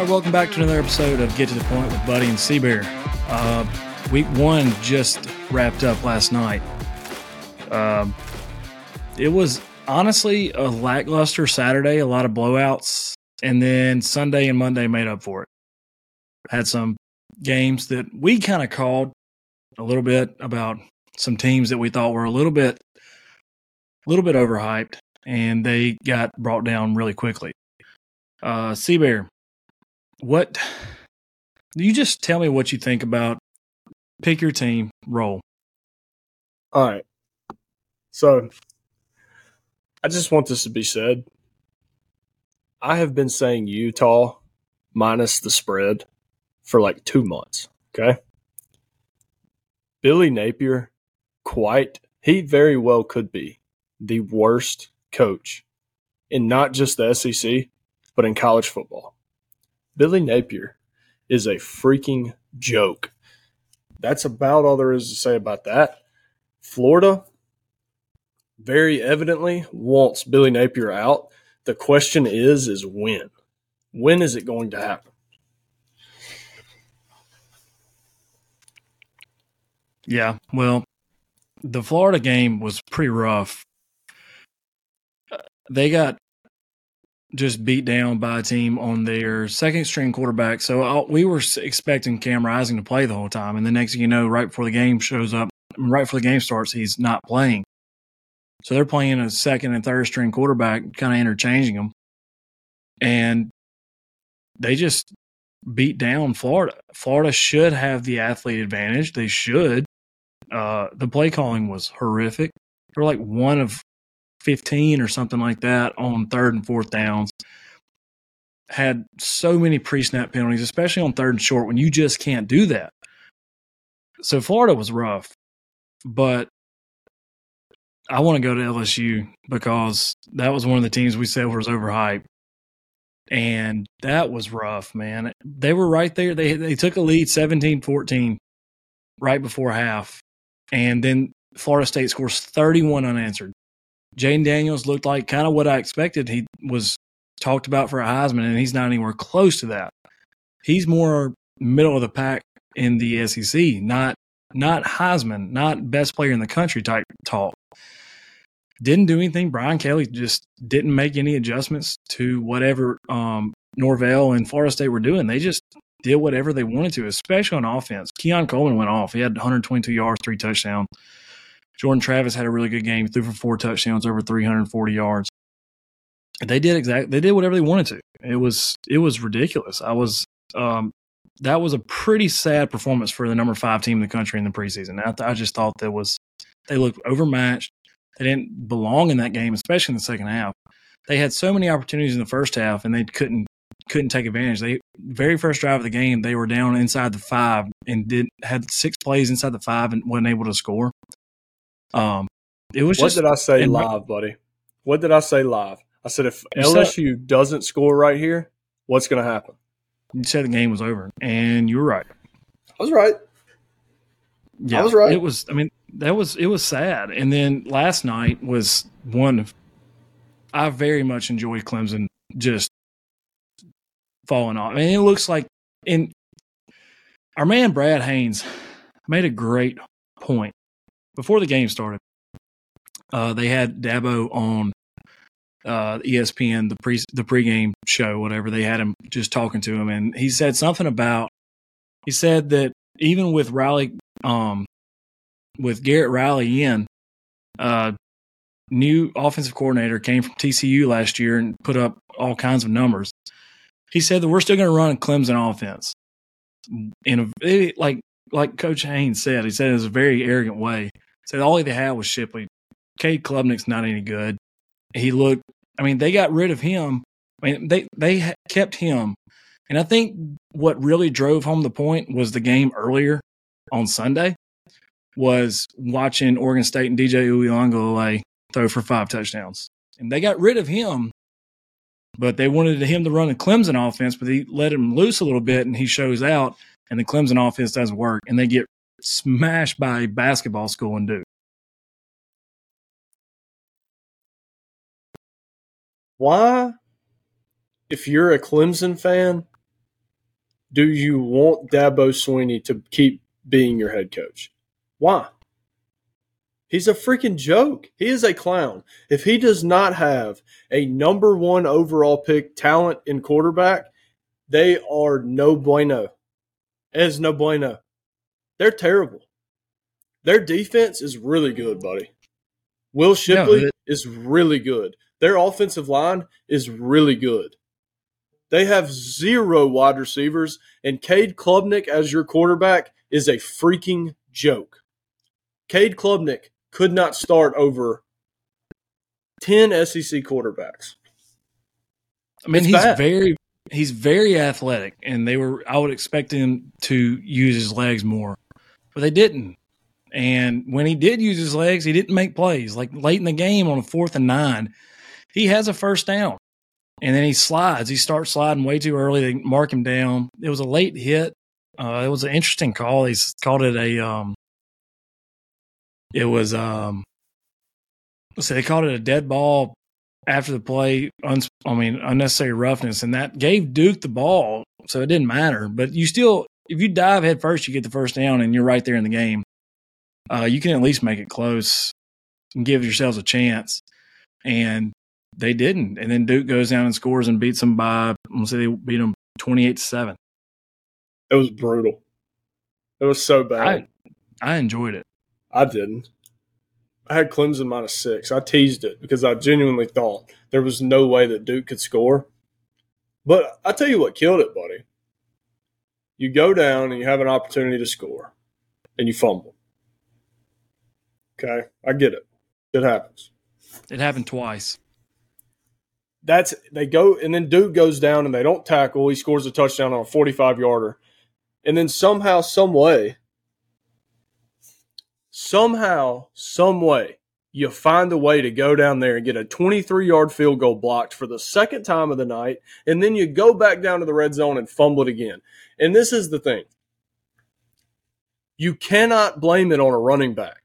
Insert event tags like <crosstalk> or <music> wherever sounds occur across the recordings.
All right, welcome back to another episode of Get to the Point with Buddy and C-Bear. Uh, week one just wrapped up last night. Um, it was honestly a lackluster Saturday, a lot of blowouts, and then Sunday and Monday made up for it. Had some games that we kind of called a little bit about some teams that we thought were a little bit, a little bit overhyped, and they got brought down really quickly. Uh, C-Bear, what? You just tell me what you think about. Pick your team, roll. All right. So I just want this to be said. I have been saying Utah minus the spread for like two months. Okay. Billy Napier, quite, he very well could be the worst coach in not just the SEC, but in college football. Billy Napier is a freaking joke. That's about all there is to say about that. Florida very evidently wants Billy Napier out. The question is is when. When is it going to happen? Yeah, well, the Florida game was pretty rough. They got just beat down by a team on their second string quarterback. So uh, we were expecting Cam Rising to play the whole time, and the next thing you know, right before the game shows up, right before the game starts, he's not playing. So they're playing a second and third string quarterback, kind of interchanging them, and they just beat down Florida. Florida should have the athlete advantage. They should. Uh, the play calling was horrific. They're like one of 15 or something like that on third and fourth downs. Had so many pre snap penalties, especially on third and short when you just can't do that. So Florida was rough, but I want to go to LSU because that was one of the teams we said was overhyped. And that was rough, man. They were right there. They they took a lead 17-14 right before half. And then Florida State scores 31 unanswered. Jayden Daniels looked like kind of what I expected. He was talked about for a Heisman, and he's not anywhere close to that. He's more middle of the pack in the SEC, not not Heisman, not best player in the country type talk. Didn't do anything. Brian Kelly just didn't make any adjustments to whatever um, Norvell and Florida State were doing. They just did whatever they wanted to, especially on offense. Keon Coleman went off. He had 122 yards, three touchdowns. Jordan Travis had a really good game, threw for four touchdowns, over 340 yards. They did exactly. They did whatever they wanted to. It was it was ridiculous. I was um, that was a pretty sad performance for the number five team in the country in the preseason. I, I just thought that was they looked overmatched. They didn't belong in that game, especially in the second half. They had so many opportunities in the first half, and they couldn't couldn't take advantage. They very first drive of the game, they were down inside the five and did had six plays inside the five and wasn't able to score. Um, it was what just, did I say live, buddy? What did I say live? I said if LSU said, doesn't score right here, what's going to happen? You said the game was over, and you were right. I was right. Yeah, I was right. It was. I mean, that was it was sad. And then last night was one of. I very much enjoyed Clemson just falling off. I mean, it looks like in our man Brad Haynes made a great point before the game started, uh, they had Dabo on uh, ESPN, the pre the pregame show, whatever. They had him just talking to him, and he said something about. He said that even with Riley, um, with Garrett Riley in, uh, new offensive coordinator came from TCU last year and put up all kinds of numbers. He said that we're still going to run a Clemson offense in a like like Coach Haynes said, he said it was a very arrogant way. Said all they had was Shipley. Cade Klubnik's not any good. He looked. I mean, they got rid of him. I mean, they they kept him, and I think what really drove home the point was the game earlier on Sunday was watching Oregon State and DJ Uiagalelei throw for five touchdowns, and they got rid of him. But they wanted him to run a Clemson offense, but he let him loose a little bit, and he shows out and the Clemson offense doesn't work, and they get smashed by basketball school in Duke. Why, if you're a Clemson fan, do you want Dabo Swinney to keep being your head coach? Why? He's a freaking joke. He is a clown. If he does not have a number one overall pick talent in quarterback, they are no bueno. Es no bueno. They're terrible. Their defense is really good, buddy. Will Shipley no, is really good. Their offensive line is really good. They have zero wide receivers, and Cade Klubnik as your quarterback is a freaking joke. Cade Klubnik could not start over 10 SEC quarterbacks. I mean, it's he's bad. very he's very athletic, and they were I would expect him to use his legs more, but they didn't. And when he did use his legs, he didn't make plays. Like late in the game on a fourth and nine, he has a first down and then he slides. He starts sliding way too early. They mark him down. It was a late hit. Uh, it was an interesting call. He called it a. Um, it was um. So they called it a dead ball after the play. I mean, unnecessary roughness, and that gave Duke the ball, so it didn't matter. But you still, if you dive head first, you get the first down, and you're right there in the game. Uh, you can at least make it close and give yourselves a chance. And they didn't. And then Duke goes down and scores and beats them by, I'm say they beat them 28 to 7. It was brutal. It was so bad. I, I enjoyed it. I didn't. I had Clemson minus six. I teased it because I genuinely thought there was no way that Duke could score. But I tell you what killed it, buddy. You go down and you have an opportunity to score and you fumble. Okay. I get it. It happens. It happened twice that's they go and then Duke goes down and they don't tackle. He scores a touchdown on a 45 yarder. And then somehow, some way, somehow, some way, you find a way to go down there and get a 23 yard field goal blocked for the second time of the night. And then you go back down to the red zone and fumble it again. And this is the thing you cannot blame it on a running back.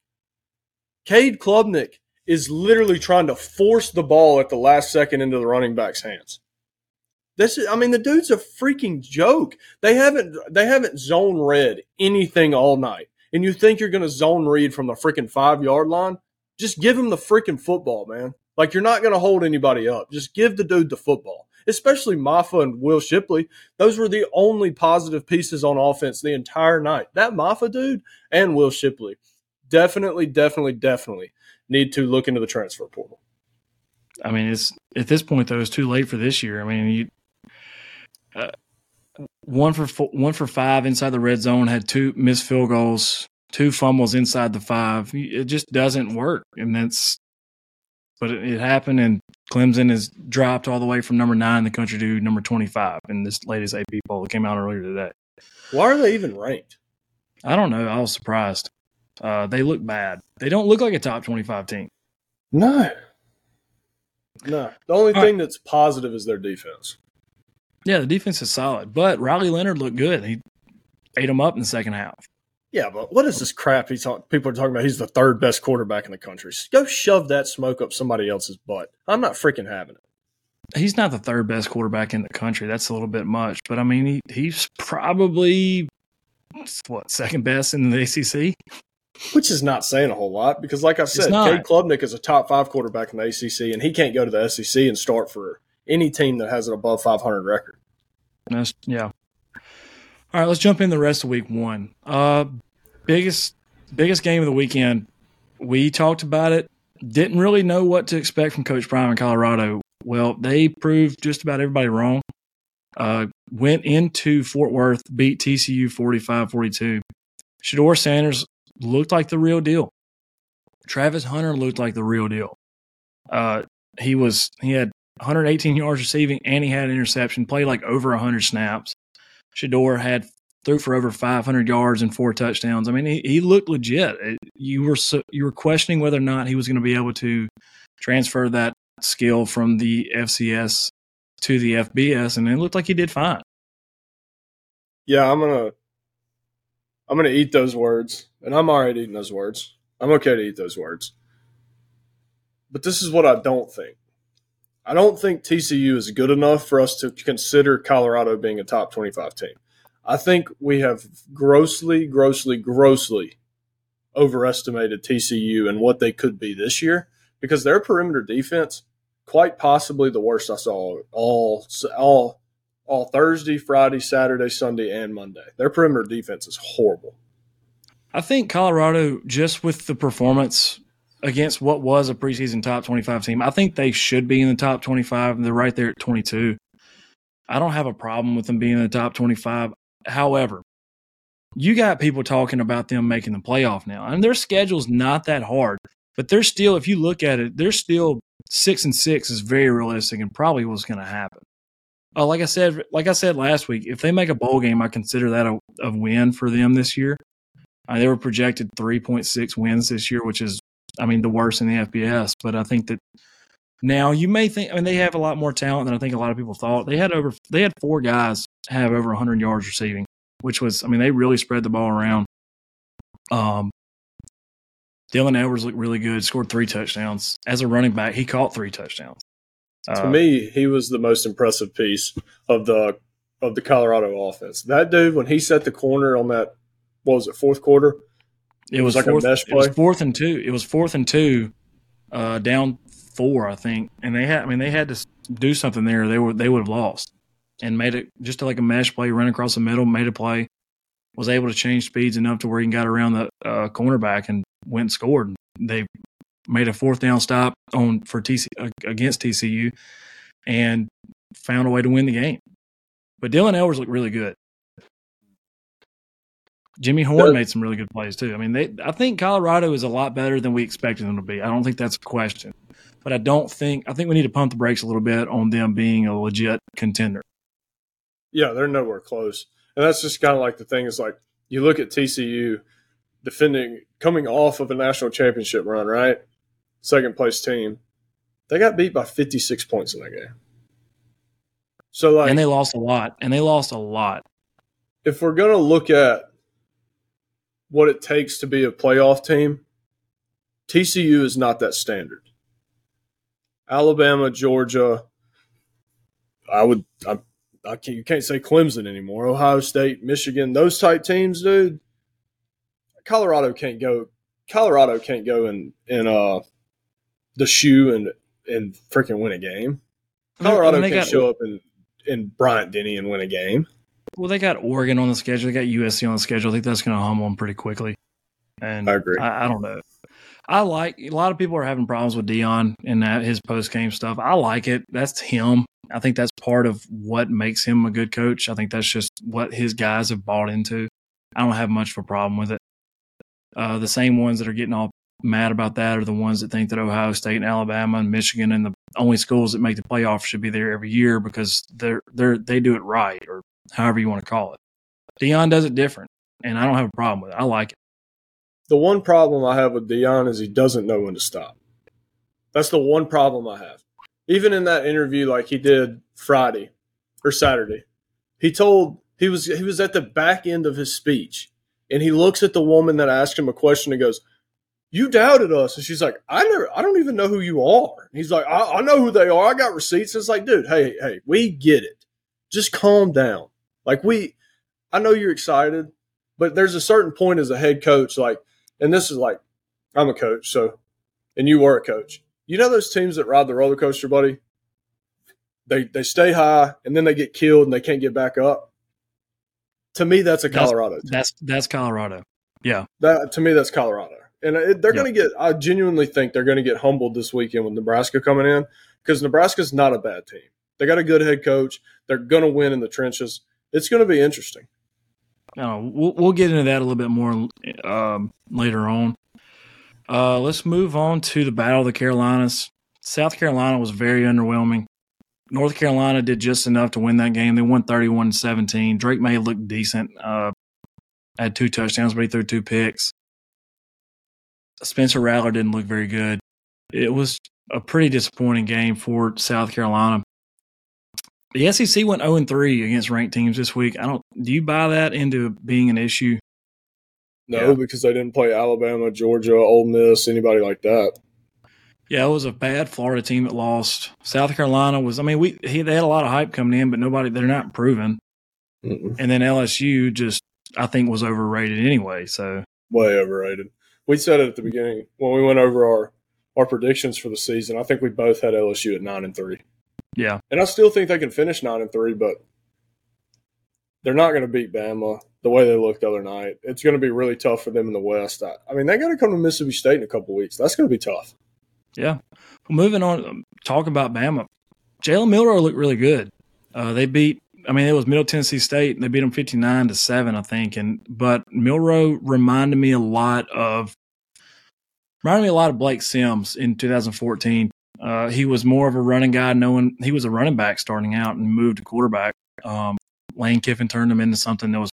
Cade Klubnik is literally trying to force the ball at the last second into the running back's hands. This is, I mean, the dude's a freaking joke. They haven't, they haven't zone read anything all night. And you think you're going to zone read from the freaking five yard line? Just give him the freaking football, man. Like you're not going to hold anybody up. Just give the dude the football. Especially Mafah and Will Shipley. Those were the only positive pieces on offense the entire night. That Mafah dude and Will Shipley. Definitely, definitely, definitely need to look into the transfer portal. I mean, it's at this point though, it's too late for this year. I mean, you uh, one for four, one for five inside the red zone had two missed field goals, two fumbles inside the five. It just doesn't work, and that's. But it, it happened, and Clemson has dropped all the way from number nine in the country to number twenty-five in this latest AP poll that came out earlier today. Why are they even ranked? I don't know. I was surprised. Uh, they look bad. They don't look like a top 25 team. No. No. The only All thing right. that's positive is their defense. Yeah, the defense is solid, but Riley Leonard looked good. He ate them up in the second half. Yeah, but what is this crap he's talk- people are talking about? He's the third best quarterback in the country. Go shove that smoke up somebody else's butt. I'm not freaking having it. He's not the third best quarterback in the country. That's a little bit much, but I mean, he, he's probably what second best in the ACC. Which is not saying a whole lot because, like I said, Cade Klubnik is a top five quarterback in the ACC, and he can't go to the SEC and start for any team that has an above 500 record. That's, yeah. All right, let's jump in the rest of week one. Uh, biggest biggest game of the weekend. We talked about it. Didn't really know what to expect from Coach Prime in Colorado. Well, they proved just about everybody wrong. Uh, went into Fort Worth, beat TCU 45 42. Shedeur Sanders looked like the real deal. Travis Hunter looked like the real deal. Uh, he was he had 118 yards receiving and he had an interception. Played like over 100 snaps. Shedeur had threw for over 500 yards and four touchdowns. I mean, he, he looked legit. Uh, you were so, you were questioning whether or not he was going to be able to transfer that skill from the FCS to the FBS, and it looked like he did fine. Yeah, I'm gonna I'm to eat those words, and I'm already eating those words. I'm okay to eat those words. But this is what I don't think. I don't think TCU is good enough for us to consider Colorado being a top 25 team. I think we have grossly, grossly, grossly overestimated TCU and what they could be this year because their perimeter defense, quite possibly the worst I saw all all all Thursday, Friday, Saturday, Sunday, and Monday. Their perimeter defense is horrible. I think Colorado, just with the performance against what was a preseason top 25 team, I think they should be in the top 25. They're right there at 22. I don't have a problem with them being in the top 25. However, you got people talking about them making the playoff now, and their schedule's not that hard, but they're still, if you look at it, they're still six and six is very realistic and probably what's going to happen. Uh, like I said, like I said last week, if they make a bowl game, I consider that a, a win for them this year. Uh, they were projected 3.6 wins this year, which is, I mean, the worst in the FBS. But I think that now you may think, I mean, they have a lot more talent than I think a lot of people thought. They had over, they had four guys have over 100 yards receiving, which was, I mean, they really spread the ball around. Um, Dylan Edwards looked really good, scored three touchdowns. As a running back, he caught three touchdowns. To uh, me, he was the most impressive piece of the of the Colorado offense. That dude, when he set the corner on that, what was it, fourth quarter? It was, like fourth, a mesh play. It was fourth and two. It was fourth and two, uh, down four, I think. And they had, I mean, they had to do something there. They were they would have lost, and made it just like a mesh play, run across the middle, made a play, was able to change speeds enough to where he got around the uh, cornerback and went and scored. They made a fourth down stop on for TC against TCU and found a way to win the game. But Dylan Edwards looked really good. Jimmy Horn made some really good plays too. I mean, they I think Colorado is a lot better than we expected them to be. I don't think that's a question. But I don't think I think we need to pump the brakes a little bit on them being a legit contender. Yeah, they're nowhere close. And that's just kind of like the thing is like you look at TCU defending coming off of a national championship run, right? second place team, they got beat by 56 points in that game. So like, and they lost a lot, and they lost a lot. If we're gonna look at what it takes to be a playoff team, TCU is not that standard. Alabama, Georgia, I would, I, I can't, you can't say Clemson anymore. Ohio State, Michigan, those type teams, dude. Colorado can't go. Colorado can't go in in uh the shoe and and freaking win a game. Colorado can got, show up in in Bryant Denny and win a game. Well, they got Oregon on the schedule. They got USC on the schedule. I think that's going to humble them pretty quickly. And I agree. I, I, don't know. I like a lot of people are having problems with Deion and that his post game stuff. I like it. That's him. I think that's part of what makes him a good coach. I think that's just what his guys have bought into. I don't have much of a problem with it. Uh, the same ones that are getting all mad about that are the ones that think that Ohio State and Alabama and Michigan and the only schools that make the playoff should be there every year because they're they're they do it right or however you want to call it. Deion does it different, and I don't have a problem with it. I like it. The one problem I have with Deion is he doesn't know when to stop. That's the one problem I have. Even in that interview, like he did Friday or Saturday, he told he was he was at the back end of his speech, and he looks at the woman that asked him a question and goes, you doubted us. And she's like, I never, I don't even know who you are. And he's like, I, I know who they are. I got receipts. It's like, dude, hey, hey, we get it. Just calm down. Like we, I know you're excited, but there's a certain point as a head coach, like, and this is like, I'm a coach, so, and you were a coach. You know those teams that ride the roller coaster, buddy? They they stay high and then they get killed and they can't get back up. To me, that's a Colorado. That's that's, that's Colorado. Yeah. That to me, that's Colorado and it, they're going to get. I genuinely think they're going to get humbled this weekend with Nebraska coming in because Nebraska's not a bad team. They got a good head coach. They're going to win in the trenches. It's going to be interesting. No, we'll, we'll get into that a little bit more um, later on. Uh, let's move on to the Battle of the Carolinas. South Carolina was very underwhelming. North Carolina did just enough to win that game. They won 31 17. Drake Maye looked decent. Uh, had two touchdowns, but he threw two picks. Spencer Rattler didn't look very good. It was a pretty disappointing game for South Carolina. The SEC went 0 3 against ranked teams this week. I don't. Do you buy that into being an issue? No, yeah. because they didn't play Alabama, Georgia, Ole Miss, anybody like that. Yeah, it was a bad Florida team that lost. South Carolina was. I mean, we he, they had a lot of hype coming in, but nobody. They're not proven. Mm-mm. and then LSU just I think was overrated anyway. So way overrated. We said it at the beginning when we went over our our predictions for the season. I think we both had LSU at nine and three, yeah, and I still think they can finish nine and three, but they're not going to beat Bama the way they looked the other night. It's going to be really tough for them in the West. I, I mean, they got to come to Mississippi State in a couple weeks. That's going to be tough. yeah. Well, moving on, um, talk about Bama. Jalen Milroe looked really good. Uh, they beat. I mean, it was Middle Tennessee State. and They beat them fifty nine to seven, I think. And but Milroe reminded me a lot of reminded me a lot of Blake Sims in 2014. Uh, he was more of a running guy, knowing he was a running back starting out and moved to quarterback. Um, Lane Kiffin turned him into something that was.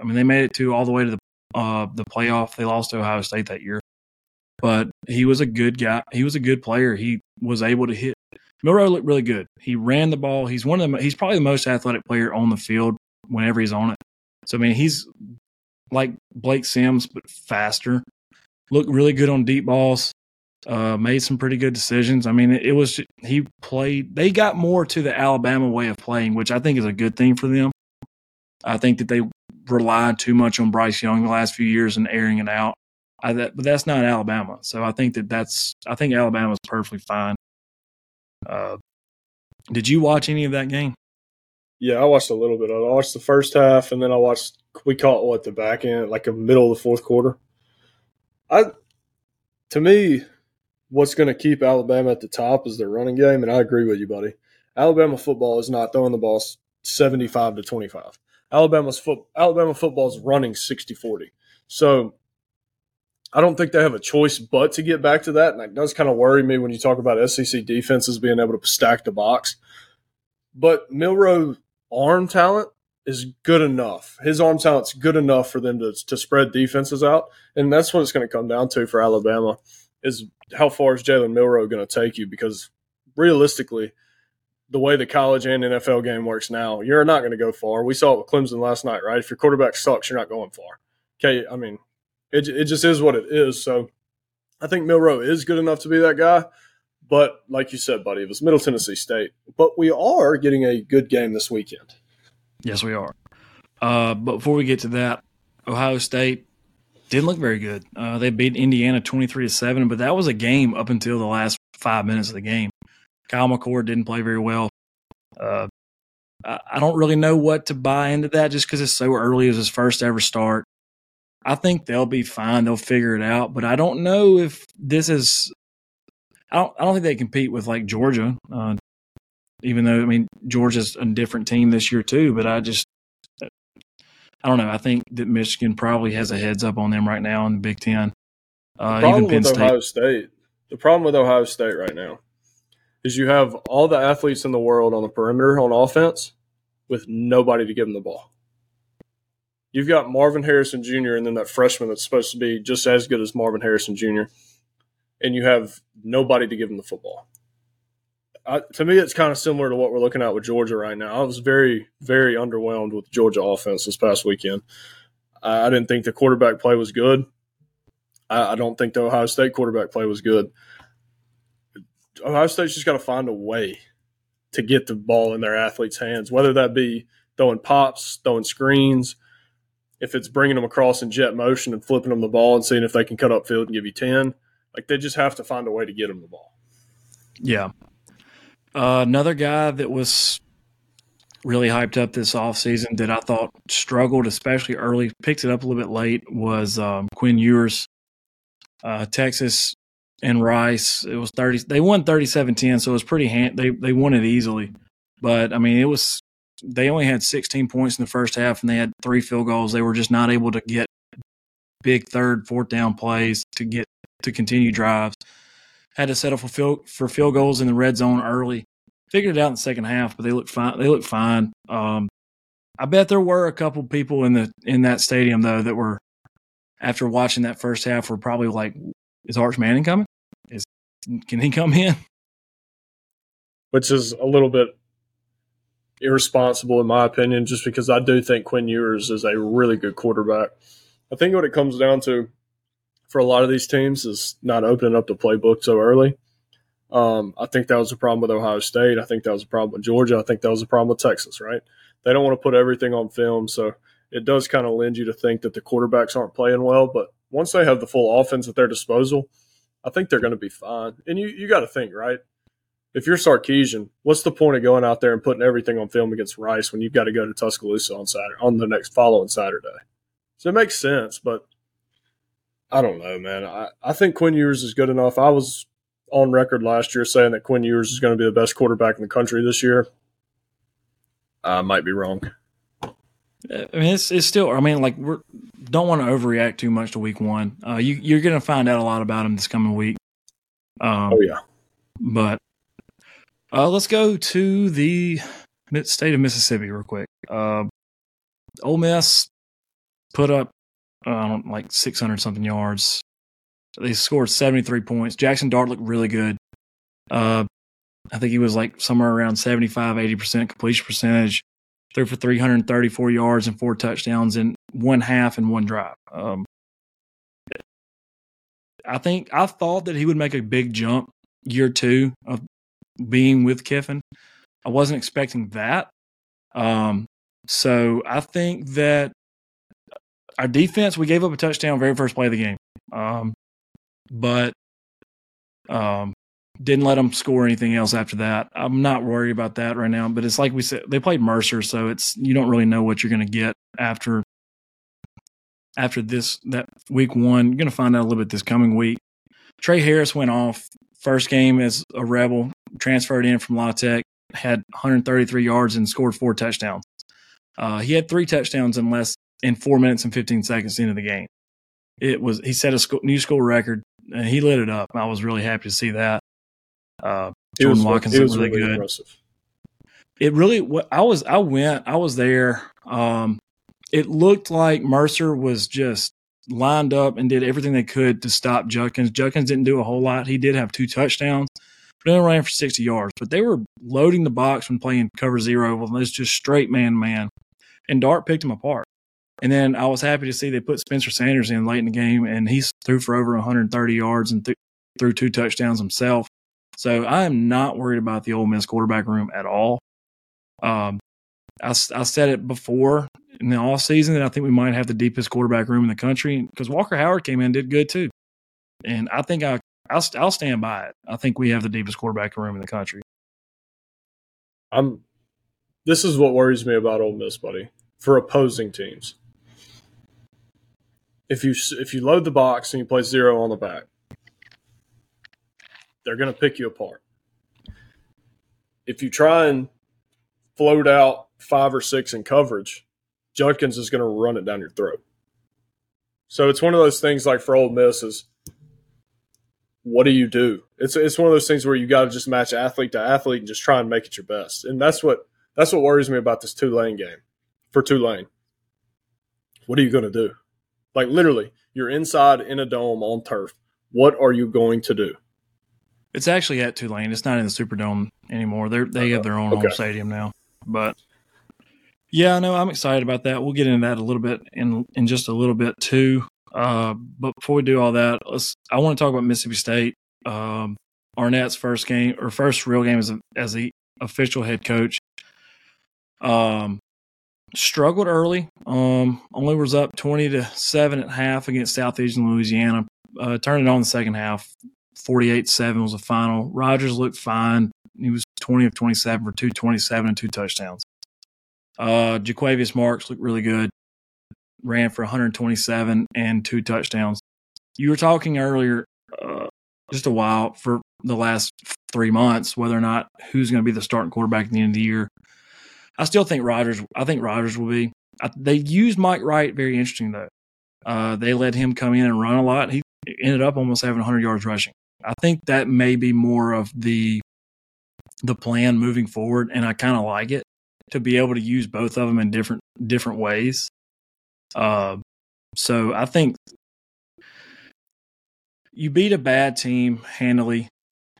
I mean, they made it to all the way to the uh, the playoff. They lost to Ohio State that year, but he was a good guy. He was a good player. He was able to hit. Milroe looked really good. He ran the ball. He's one of the. He's probably the most athletic player on the field whenever he's on it. So I mean, he's like Blake Sims, but faster. Looked really good on deep balls. Uh, made some pretty good decisions. I mean, it, it was he played. They got more to the Alabama way of playing, which I think is a good thing for them. I think that they relied too much on Bryce Young the last few years and airing it out. I, that, but that's not Alabama. So I think that that's. I think Alabama's perfectly fine. Uh, did you watch any of that game? Yeah, I watched a little bit. I watched the first half, and then I watched. We caught what the back end, like a middle of the fourth quarter. I, to me, what's going to keep Alabama at the top is their running game, and I agree with you, buddy. Alabama football is not throwing the ball seventy-five to twenty-five. Alabama's foot Alabama football is running 60-40. So I don't think they have a choice but to get back to that. And that does kind of worry me when you talk about SEC defenses being able to stack the box. But Milroe arm talent is good enough. His arm talent's good enough for them to, to spread defenses out. And that's what it's going to come down to for Alabama is how far is Jalen Milroe going to take you? Because realistically, the way the college and NFL game works now, you're not going to go far. We saw it with Clemson last night, right? If your quarterback sucks, you're not going far. Okay, I mean, it, it just is what it is. So I think Milroe is good enough to be that guy. But like you said, buddy, it was Middle Tennessee State. But we are getting a good game this weekend. Yes, we are. Uh, but before we get to that, Ohio State didn't look very good. Uh, they beat Indiana 23 to 7, but that was a game up until the last five minutes of the game. Kyle McCord didn't play very well. Uh, I, don't really know what to buy into that just because it's so early. It was his first ever start. I think they'll be fine. They'll figure it out. But I don't know if this is. I don't. I don't think they compete with like Georgia. Uh, even though I mean Georgia's a different team this year too. But I just. I don't know. I think that Michigan probably has a heads up on them right now in the Big Ten. Uh, the problem even Penn with State. Ohio State, the problem with Ohio State right now is you have all the athletes in the world on the perimeter on offense with nobody to give them the ball. You've got Marvin Harrison Jr. and then that freshman that's supposed to be just as good as Marvin Harrison Jr. And you have nobody to give him the football. I, to me, it's kind of similar to what we're looking at with Georgia right now. I was very, very underwhelmed with Georgia offense this past weekend. I, I didn't think the quarterback play was good. I, I don't think the Ohio State quarterback play was good. Ohio State's just got to find a way to get the ball in their athletes' hands, whether that be throwing pops, throwing screens, if it's bringing them across in jet motion and flipping them the ball and seeing if they can cut up field and give you 10. Like they just have to find a way to get them the ball. Yeah. Uh, another guy that was really hyped up this offseason that I thought struggled, especially early, picked it up a little bit late, was um, Quinn Ewers. Uh, Texas and Rice, it was 30. They won 37 10, so it was pretty hand. They, they won it easily. But, I mean, it was, they only had 16 points in the first half and they had three field goals. They were just not able to get big third, fourth down plays to get to continue drives. Had to settle for field, for field goals in the red zone early. Figured it out in the second half, but they looked fine. They looked fine. Um, I bet there were a couple people in the in that stadium though that were after watching that first half were probably like, "Is Arch Manning coming? Is can he come in?" Which is a little bit irresponsible in my opinion, just because I do think Quinn Ewers is a really good quarterback. I think what it comes down to for a lot of these teams is not opening up the playbook so early. Um, I think that was a problem with Ohio State. I think that was a problem with Georgia. I think that was a problem with Texas, right? They don't want to put everything on film. So it does kind of lend you to think that the quarterbacks aren't playing well. But once they have the full offense at their disposal, I think they're going to be fine. And you, you got to think, right? If you're Sarkisian, what's the point of going out there and putting everything on film against Rice when you've got to go to Tuscaloosa on Saturday on the next following Saturday? So it makes sense, but I don't know, man. I, I think Quinn Ewers is good enough. I was on record last year saying that Quinn Ewers is going to be the best quarterback in the country this year. I might be wrong. I mean, it's, it's still. I mean, like we don't want to overreact too much to week one. Uh, you you're going to find out a lot about him this coming week. Um, oh yeah, but uh, let's go to the state of Mississippi real quick. Uh, Ole Miss put up uh, like 600 something yards. They scored 73 points. Jaxson Dart looked really good. Uh, I think he was like somewhere around 75, 80% completion percentage threw for 334 yards and four touchdowns in one half and one drive. Um, I think I thought that he would make a big jump year two of being with Kiffin. I wasn't expecting that. Um, so I think that our defense, we gave up a touchdown very first play of the game. Um, but um, didn't let them score anything else after that. I'm not worried about that right now, but it's like we said, they played Mercer, so it's you don't really know what you're going to get after after this that week one. You're going to find out a little bit this coming week. Tre Harris went off first game as a Rebel, transferred in from La Tech, had 133 yards and scored four touchdowns. Uh, he had three touchdowns in less in four minutes and 15 seconds into the game. It was he set a school, new school record and he lit it up. I was really happy to see that. Uh, Jordan Watkins was really, really good. Impressive. It really, I was, I went, I was there. Um, it looked like Mercer was just lined up and did everything they could to stop Judkins. Judkins didn't do a whole lot. He did have two touchdowns, but only ran for 60 yards. But they were loading the box when playing cover zero. Well, it's just straight man man. And Dart picked him apart. And then I was happy to see they put Spencer Sanders in late in the game, and he threw for over 130 yards and th- threw two touchdowns himself. So I am not worried about the Ole Miss quarterback room at all. Um, I, I said it before in the off season that I think we might have the deepest quarterback room in the country because Walker Howard came in and did good too, and I think I I'll, I'll stand by it. I think we have the deepest quarterback room in the country. I'm. This is what worries me about Ole Miss, buddy. For opposing teams, if you if you load the box and you play zero on the back, they're going to pick you apart. If you try and float out five or six in coverage, Judkins is going to run it down your throat. So it's one of those things like for Ole Miss is what do you do? It's it's one of those things where you got to just match athlete to athlete and just try and make it your best. And that's what that's what worries me about this Tulane game for Tulane. What are you going to do? Like literally, you're inside in a dome on turf. What are you going to do? It's actually at Tulane. It's not in the Superdome anymore. They they have their own okay. home stadium now. But yeah, no, I'm excited about that. We'll get into that a little bit in in just a little bit too. Uh, but before we do all that, let's. I want to talk about Mississippi State. Um, Arnett's first game or first real game as a, as the official head coach. Um, struggled early. Um, only was up twenty to seven at half against Southeastern Louisiana. Uh, turned it on the second half. 48 7 was the final. Rogers looked fine. He was 20 of 27 for 227 and two touchdowns. Uh, Jo'quavious Marks looked really good. Ran for 127 and two touchdowns. You were talking earlier, uh, just a while for the last three months, whether or not who's going to be the starting quarterback at the end of the year. I still think Rogers. I think Rogers will be. I, they used Mike Wright very interesting though. Uh, they let him come in and run a lot. He ended up almost having 100 yards rushing. I think that may be more of the the plan moving forward, and I kind of like it to be able to use both of them in different different ways. Uh, so I think you beat a bad team handily.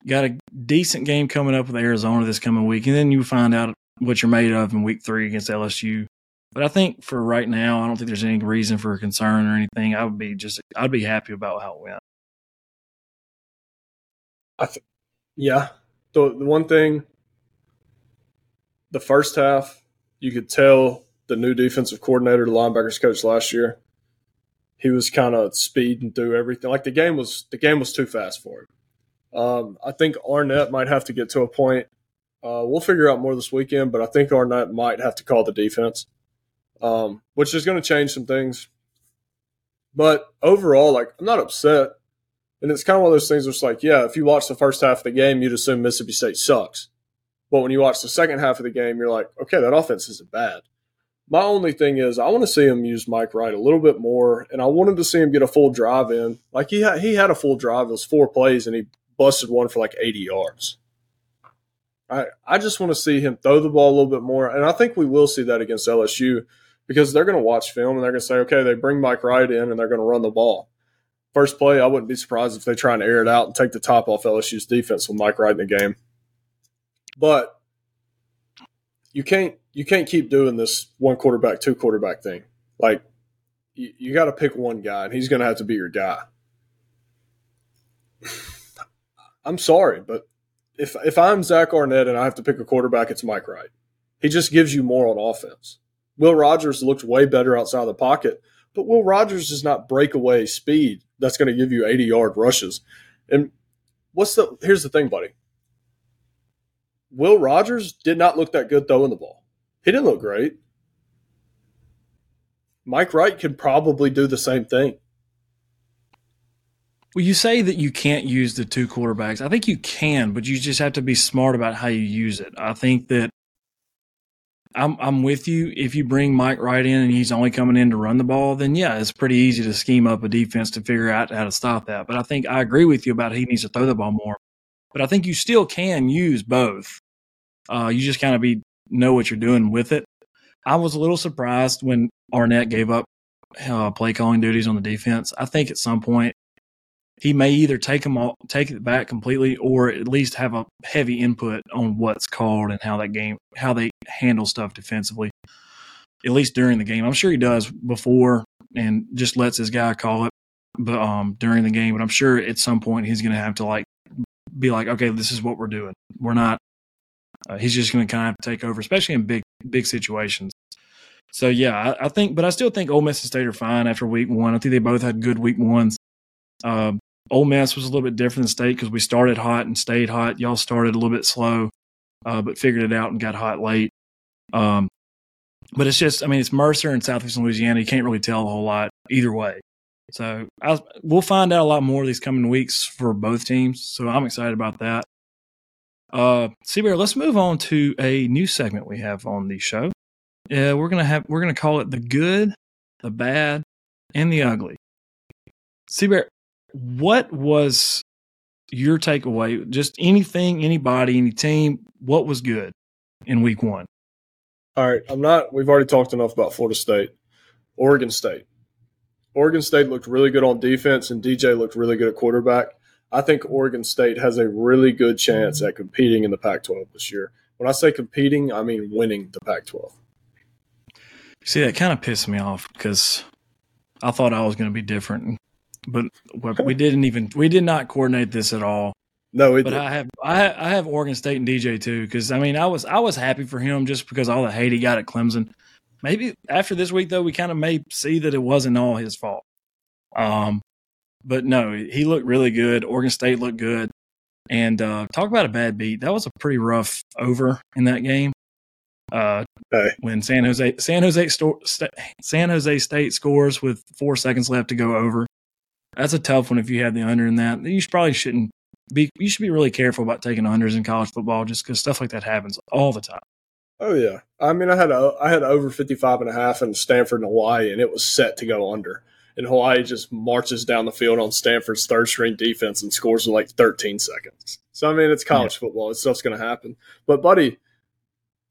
Got a decent game coming up with Arizona this coming week, and then you find out what you're made of in week three against LSU. But I think for right now, I don't think there's any reason for concern or anything. I would be just, I'd be happy about how it went. I th- Yeah. The, the one thing, the first half, you could tell the new defensive coordinator, the linebackers coach last year, he was kind of speeding through everything. Like the game was, the game was too fast for him. Um, I think Arnett might have to get to a point. Uh, we'll figure out more this weekend, but I think Arnett might have to call the defense, um, which is going to change some things. But overall, like I'm not upset. And it's kind of one of those things where it's like, yeah, if you watch the first half of the game, you'd assume Mississippi State sucks. But when you watch the second half of the game, you're like, okay, that offense isn't bad. My only thing is, I want to see him use Mike Wright a little bit more, and I wanted to see him get a full drive in. Like he he had a full drive. It was four plays, and he busted one for like 80 yards. I I just want to see him throw the ball a little bit more, and I think we will see that against LSU because they're going to watch film and they're going to say, okay, they bring Mike Wright in and they're going to run the ball. First play, I wouldn't be surprised if they try and air it out and take the top off LSU's defense with Mike Wright in the game. But you can't you can't keep doing this one quarterback, two quarterback thing. Like you, you got to pick one guy, and he's going to have to be your guy. <sighs> I'm sorry, but if if I'm Zach Arnett and I have to pick a quarterback, it's Mike Wright. He just gives you more on offense. Will Rogers looked way better outside of the pocket, but Will Rogers is not breakaway speed that's going to give you 80 yard rushes. And what's the here's the thing, buddy. Will Rogers did not look that good throwing the ball. He didn't look great. Mike Wright can probably do the same thing. Well, you say that you can't use the two quarterbacks. I think you can, but you just have to be smart about how you use it. I think that I'm I'm with you. If you bring Mike Wright in and he's only coming in to run the ball, then yeah, it's pretty easy to scheme up a defense to figure out how to stop that. But I think I agree with you about he needs to throw the ball more. But I think you still can use both. Uh, you just kind of be know what you're doing with it. I was a little surprised when Arnett gave up uh, play calling duties on the defense. I think at some point he may either take them all, take it back completely, or at least have a heavy input on what's called and how that game, how they handle stuff defensively. At least during the game, I'm sure he does before and just lets his guy call it, but um during the game. But I'm sure at some point he's going to have to like be like, okay, this is what we're doing. We're not. Uh, he's just going to kind of take over, especially in big big situations. So yeah, I, I, think, but I still think Ole Miss and State are fine after week one. I think they both had good week ones. Um, Ole Miss was a little bit different than State because we started hot and stayed hot. Y'all started a little bit slow, uh, but figured it out and got hot late. Um, but it's just, I mean, it's Mercer and Southeastern Louisiana. You can't really tell a whole lot either way. So I, we'll find out a lot more these coming weeks for both teams. So I'm excited about that. Uh, C-Bear, let's move on to a new segment we have on the show. Uh, we're gonna have we're gonna call it the good, the bad, and the ugly. C-Bear, what was your takeaway? Just anything, anybody, any team, what was good in week one? All right. I'm not, we've already talked enough about Florida State. Oregon State. Oregon State looked really good on defense, and DJ looked really good at quarterback. I think Oregon State has a really good chance at competing in the Pac 12 this year. When I say competing, I mean winning the Pac 12. See, that kind of pissed me off because I thought I was going to be different but we didn't even we did not coordinate this at all. No, but did. I have I I have Oregon State and DJ too because I mean I was I was happy for him just because all the hate he got at Clemson. Maybe after this week though, we kind of may see that it wasn't all his fault. Um, but no, he looked really good. Oregon State looked good, and uh, talk about a bad beat. That was a pretty rough over in that game. Uh, hey. when San Jose San Jose Sto- San Jose State scores with four seconds left to go over, that's a tough one if you have the under in that. You should, probably shouldn't be. You should be really careful about taking unders in college football, just because stuff like that happens all the time. Oh yeah, I mean, I had a I had over 55 and a half in Stanford and Hawaii, and it was set to go under. And Hawaii just marches down the field on Stanford's third string defense and scores in like 13 seconds. So I mean, it's college yeah. football; it's stuff's going to happen. But buddy,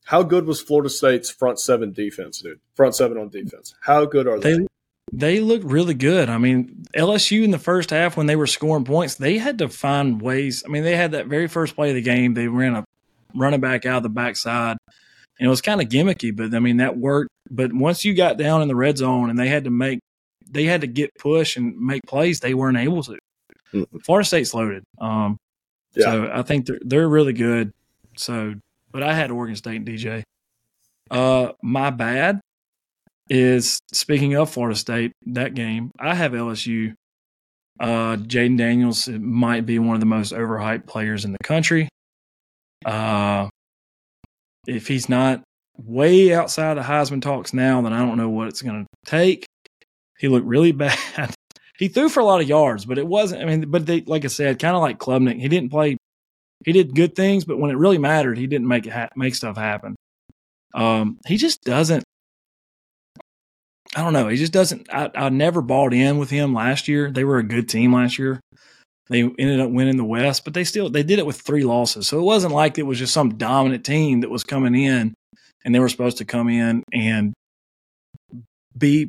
how good was Florida State's front seven defense, dude? Front seven on defense. How good are they? They, they looked really good. I mean, LSU in the first half when they were scoring points, they had to find ways. I mean, they had that very first play of the game. They ran a running back out of the backside, and it was kind of gimmicky, but I mean that worked. But once you got down in the red zone and they had to make, they had to get push and make plays, they weren't able to. Mm-hmm. Florida State's loaded. Um, Yeah. So I think they're they're really good. So, but I had Oregon State and DJ. Uh, my bad is speaking of Florida State that game. I have LSU. Uh, Jayden Daniels might be one of the most overhyped players in the country. Uh, if he's not way outside the Heisman talks now, then I don't know what it's going to take. He looked really <laughs> bad. he threw for a lot of yards, but it wasn't. I mean, but they, like I said, kind of like Klubnik, he didn't play. He did good things, but when it really mattered, he didn't make it ha- make stuff happen. Um, he just doesn't. I don't know. He just doesn't. I, I never bought in with him last year. They were a good team last year. They ended up winning the West, but they still they did it with three losses. So it wasn't like it was just some dominant team that was coming in and they were supposed to come in and beat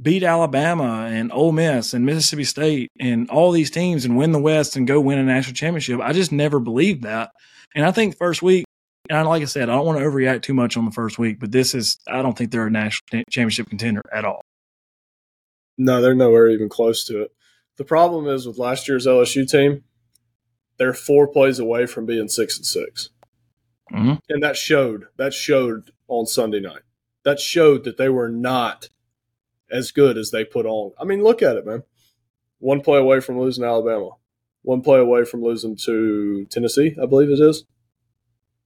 beat Alabama and Ole Miss and Mississippi State and all these teams and win the West and go win a national championship. I just never believed that. And I think first week, and like I said, I don't want to overreact too much on the first week, but this is I don't think they're a national championship contender at all. No, they're nowhere even close to it. The problem is with last year's LSU team, they're four plays away from being six and 6 mm-hmm. and that showed. That showed on Sunday night. That showed that they were not as good as they put on. I mean, look at it, man. One play away from losing Alabama, one play away from losing to Tennessee, I believe it is.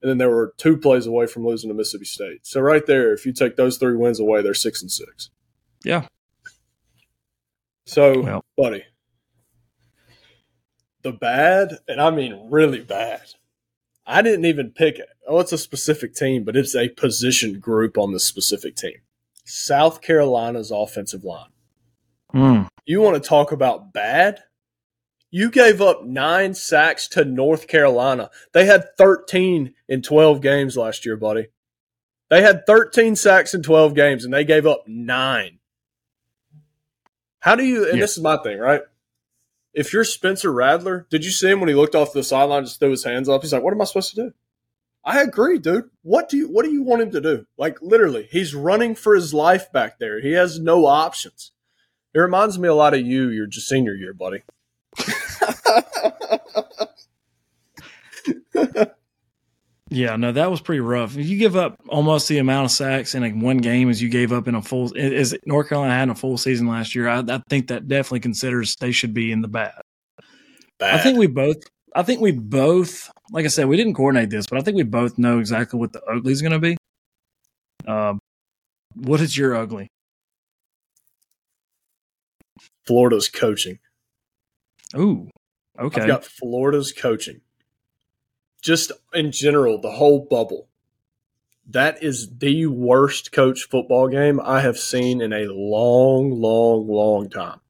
And then there were two plays away from losing to Mississippi State. So right there, if you take those three wins away, they're six and six. Yeah. So, well. buddy, the bad, and I mean really bad. I didn't even pick it. Oh, it's a specific team, but it's a position group on the specific team. South Carolina's offensive line. Mm. You want to talk about bad? You gave up nine sacks to North Carolina. They had 13 in 12 games last year, buddy. They had 13 sacks in 12 games and they gave up nine. How do you, and yeah. this is my thing, right? If you're Spencer Rattler, did you see him when he looked off the sideline, just threw his hands up? He's like, what am I supposed to do? I agree, dude. What do you what do you want him to do? Like literally, he's running for his life back there. He has no options. It reminds me a lot of you, your senior year, buddy. <laughs> yeah, no, that was pretty rough. You give up almost the amount of sacks in like one game as you gave up in a full. As North Carolina had a full season last year, I, I think that definitely considers they should be in the bad. bad. I think we both I think we both, like I said, we didn't coordinate this, but I think we both know exactly what the ugly is going to be. Um, what is your ugly? Florida's coaching. Ooh, okay. I've got Florida's coaching. Just in general, the whole bubble. That is the worst coach football game I have seen in a long, long, long time.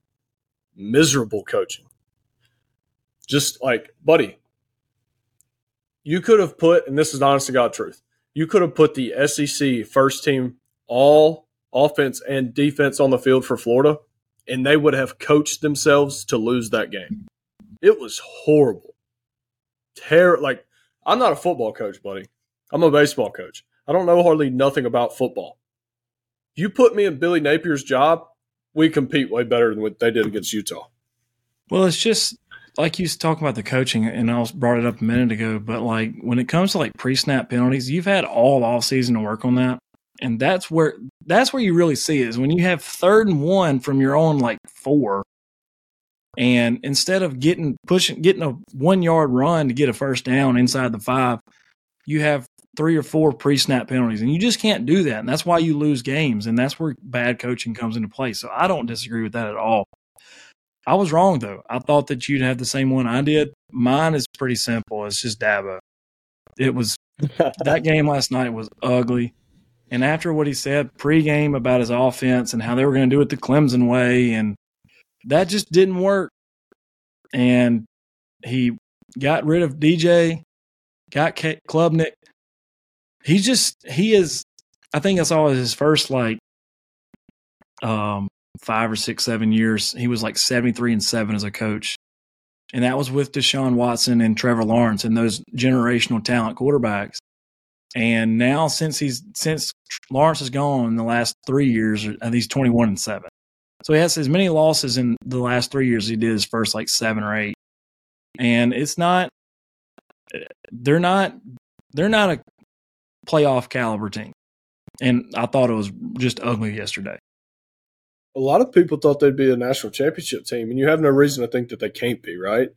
Miserable coaching. Just like, buddy, you could have put, and this is honest to God truth, you could have put the SEC first team all offense and defense on the field for Florida, and they would have coached themselves to lose that game. It was horrible. Terror like I'm not a football coach, buddy. I'm a baseball coach. I don't know hardly nothing about football. You put me in Billy Napier's job, we compete way better than what they did against Utah. Well, it's just like you talking about the coaching, and I brought it up a minute ago, but like when it comes to like pre-snap penalties, you've had all off season to work on that, and that's where that's where you really see it is when you have third and one from your own like four, and instead of getting pushing getting a one yard run to get a first down inside the five, you have three or four pre-snap penalties, and you just can't do that, and that's why you lose games, and that's where bad coaching comes into play. So I don't disagree with that at all. I was wrong though. I thought that you'd have the same one I did. Mine is pretty simple. It's just Dabo. It was <laughs> that game last night was ugly. And after what he said pregame about his offense and how they were going to do it the Clemson way, and that just didn't work. And he got rid of DJ, got K- Klubnik. He just he is. I think that's always his first like um five or six, seven years, he was like 73 and seven as a coach. And that was with Deshaun Watson and Trevor Lawrence and those generational talent quarterbacks. And now since he's since Lawrence is gone in the last three years, he's 21 and seven. So he has as many losses in the last three years as he did his first like seven or eight. And it's not they're not they're not a playoff caliber team. And I thought it was just ugly yesterday. A lot of people thought they'd be a national championship team, and you have no reason to think that they can't be, right?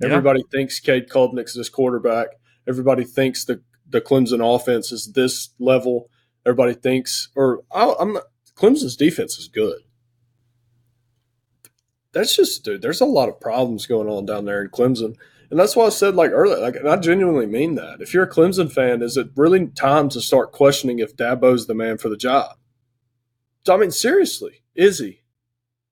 Yeah. Everybody thinks Cade Klubnik's this quarterback. Everybody thinks the the Clemson offense is this level. Everybody thinks, or I, am not, Clemson's defense is good. That's just, dude. There's a lot of problems going on down there in Clemson, and that's why I said like earlier. Like, I genuinely mean that. If you're a Clemson fan, is it really time to start questioning if Dabo's the man for the job? I mean, seriously, is he?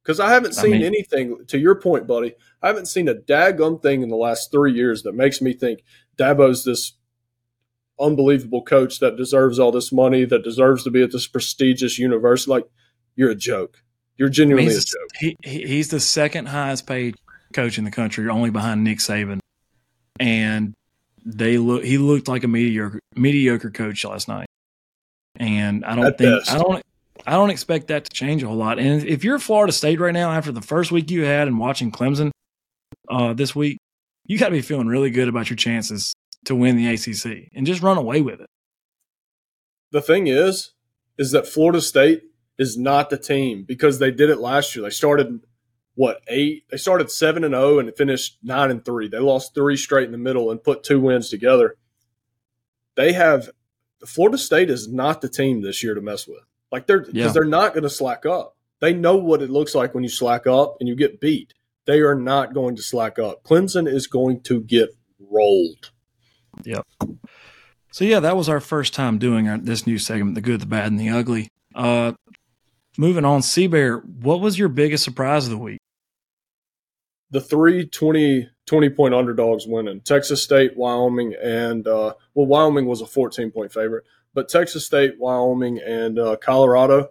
Because I haven't seen I mean, anything. To your point, buddy, I haven't seen a daggum thing in the last three years that makes me think Dabo's this unbelievable coach that deserves all this money, that deserves to be at this prestigious university. Like, you're a joke. You're genuinely he's, a joke. He, he's the second highest paid coach in the country, only behind Nick Saban. And they look. He looked like a mediocre mediocre coach last night. And I don't At think best. I don't I don't expect that to change a whole lot. And if you're Florida State right now, after the first week you had and watching Clemson uh, this week, you got to be feeling really good about your chances to win the ACC and just run away with it. The thing is, is that Florida State is not the team because they did it last year. They started what eight? They started seven and zero oh and finished nine and three. They lost three straight in the middle and put two wins together. They have Florida State is not the team this year to mess with. Like they're because yeah. they're not going to slack up. They know what it looks like when you slack up and you get beat. They are not going to slack up. Clemson is going to get rolled. Yep. So yeah, that was our first time doing our, this new segment, the good, the bad, and the ugly. Uh, moving on, Bear, what was your biggest surprise of the week? The three 20, 20 point underdogs winning Texas State, Wyoming, and uh, well, Wyoming was a 14 point favorite, but Texas State, Wyoming, and uh, Colorado,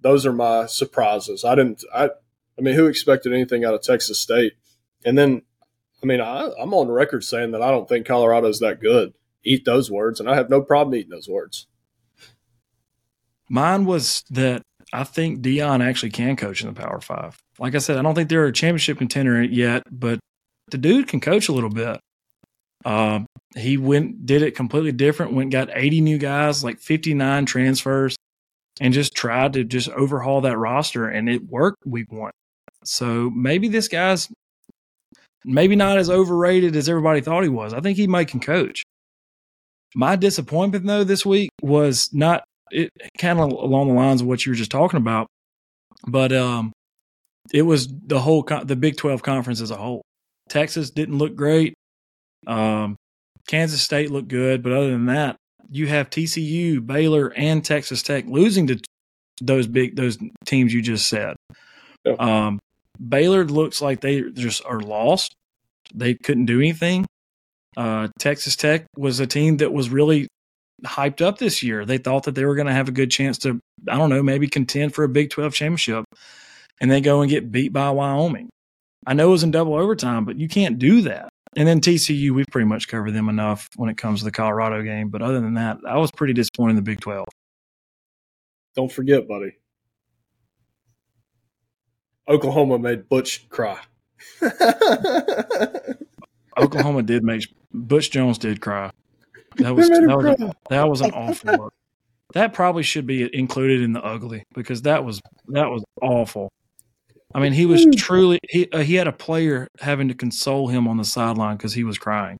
those are my surprises. I didn't, I, I mean, who expected anything out of Texas State? And then I mean, I, I'm on record saying that I don't think Colorado's that good. Eat those words, and I have no problem eating those words. Mine was that I think Deion actually can coach in the Power Five. Like I said, I don't think they're a championship contender yet, but the dude can coach a little bit. Uh, he went did it completely different. Went got 80 new guys, like 59 transfers, and just tried to just overhaul that roster, and it worked week one. So maybe this guy's maybe not as overrated as everybody thought he was. I think he might can coach. My disappointment though this week was not it kind of along the lines of what you were just talking about, but um, it was the whole the Big Twelve conference as a whole. Texas didn't look great. Um, Kansas State looked good, but other than that, you have TCU, Baylor, and Texas Tech losing to those big those teams you just said. Um, Baylor looks like they just are lost. They couldn't do anything. Uh, Texas Tech was a team that was really hyped up this year. They thought that they were going to have a good chance to, I don't know, maybe contend for a Big 12 championship. And they go and get beat by Wyoming. I know it was in double overtime, but you can't do that. And then TCU, we've pretty much covered them enough when it comes to the Colorado game. But other than that, I was pretty disappointed in the Big 12. Don't forget, buddy, Oklahoma made Butch cry. <laughs> Oklahoma did make Butch Jones did cry. That was that was, that was an awful look. That probably should be included in the ugly because that was that was awful. I mean, he was truly he uh, he had a player having to console him on the sideline because he was crying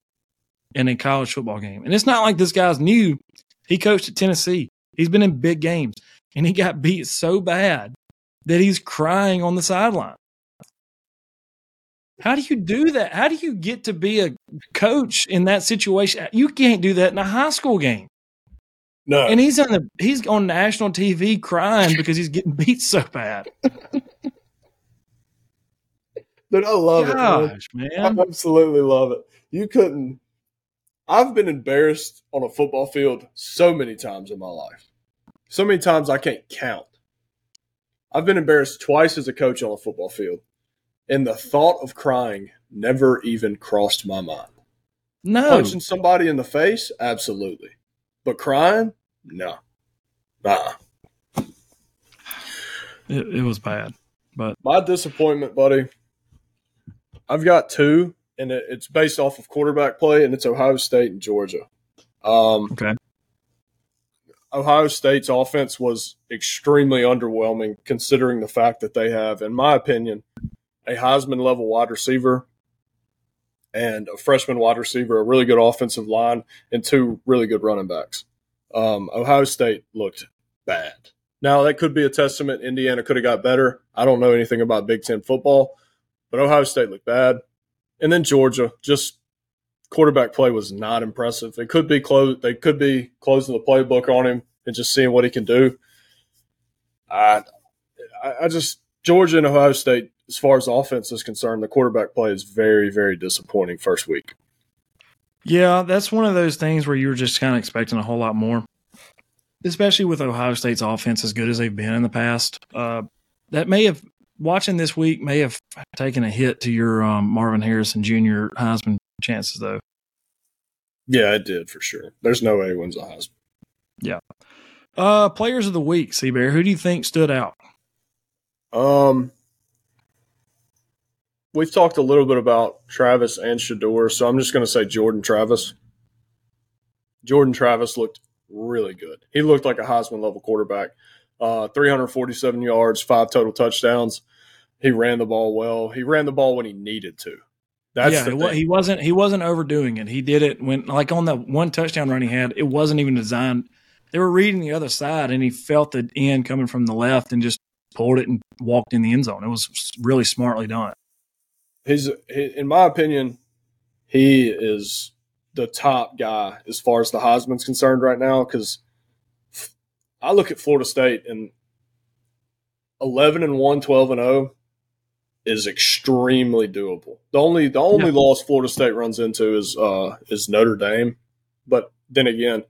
in a college football game. And it's not like this guy's new. He coached at Tennessee. He's been in big games, and he got beat so bad that he's crying on the sideline. How do you do that? How do you get to be a coach in that situation? You can't do that in a high school game. No. And he's on the he's on national TV crying because he's getting <laughs> beat so bad. But I love Gosh, it, man. man. I absolutely love it. You couldn't I've been embarrassed on a football field so many times in my life. So many times I can't count. I've been embarrassed twice as a coach on a football field, and the thought of crying never even crossed my mind. No. Punching somebody in the face, absolutely. But crying, no. Nah. It, it was bad. But my disappointment, buddy, I've got two, and it, it's based off of quarterback play, and it's Ohio State and Georgia. Um, Okay. Ohio State's offense was extremely underwhelming, considering the fact that they have, in my opinion, a Heisman level wide receiver and a freshman wide receiver, a really good offensive line, and two really good running backs. Um, Ohio State looked bad. Now that could be a testament. Indiana could have got better. I don't know anything about Big Ten football, but Ohio State looked bad. And then Georgia, just quarterback play was not impressive. They could be close. They could be closing the playbook on him and just seeing what he can do. I I just Georgia and Ohio State, as far as offense is concerned, the quarterback play is very, very disappointing first week. Yeah, that's one of those things where you're just kind of expecting a whole lot more, especially with Ohio State's offense as good as they've been in the past. Uh, that may have watching this week may have taken a hit to your um, Marvin Harrison Jr. Heisman chances, though. Yeah, it did for sure. There's no way he wins a Heisman. Yeah. Uh, players of the week, C-Bear. Who do you think stood out? Um, we've talked a little bit about Travis and Shedeur, so I'm just going to say Jordan Travis. Jordan Travis looked really good. He looked like a Heisman level quarterback. Uh, 347 yards, five total touchdowns. He ran the ball well. He ran the ball when he needed to. That's yeah, he wasn't he wasn't overdoing it. He did it when like on the one touchdown run he had, it wasn't even designed. They were reading the other side, and he felt the end coming from the left and just pulled it and walked in the end zone. It was really smartly done. He's, he, in my opinion, he is the top guy as far as the Heisman's concerned right now. Because I look at Florida State and 11 and 1, 12 and 0 is extremely doable. The only the only Yeah. loss Florida State runs into is uh, is Notre Dame. But then again,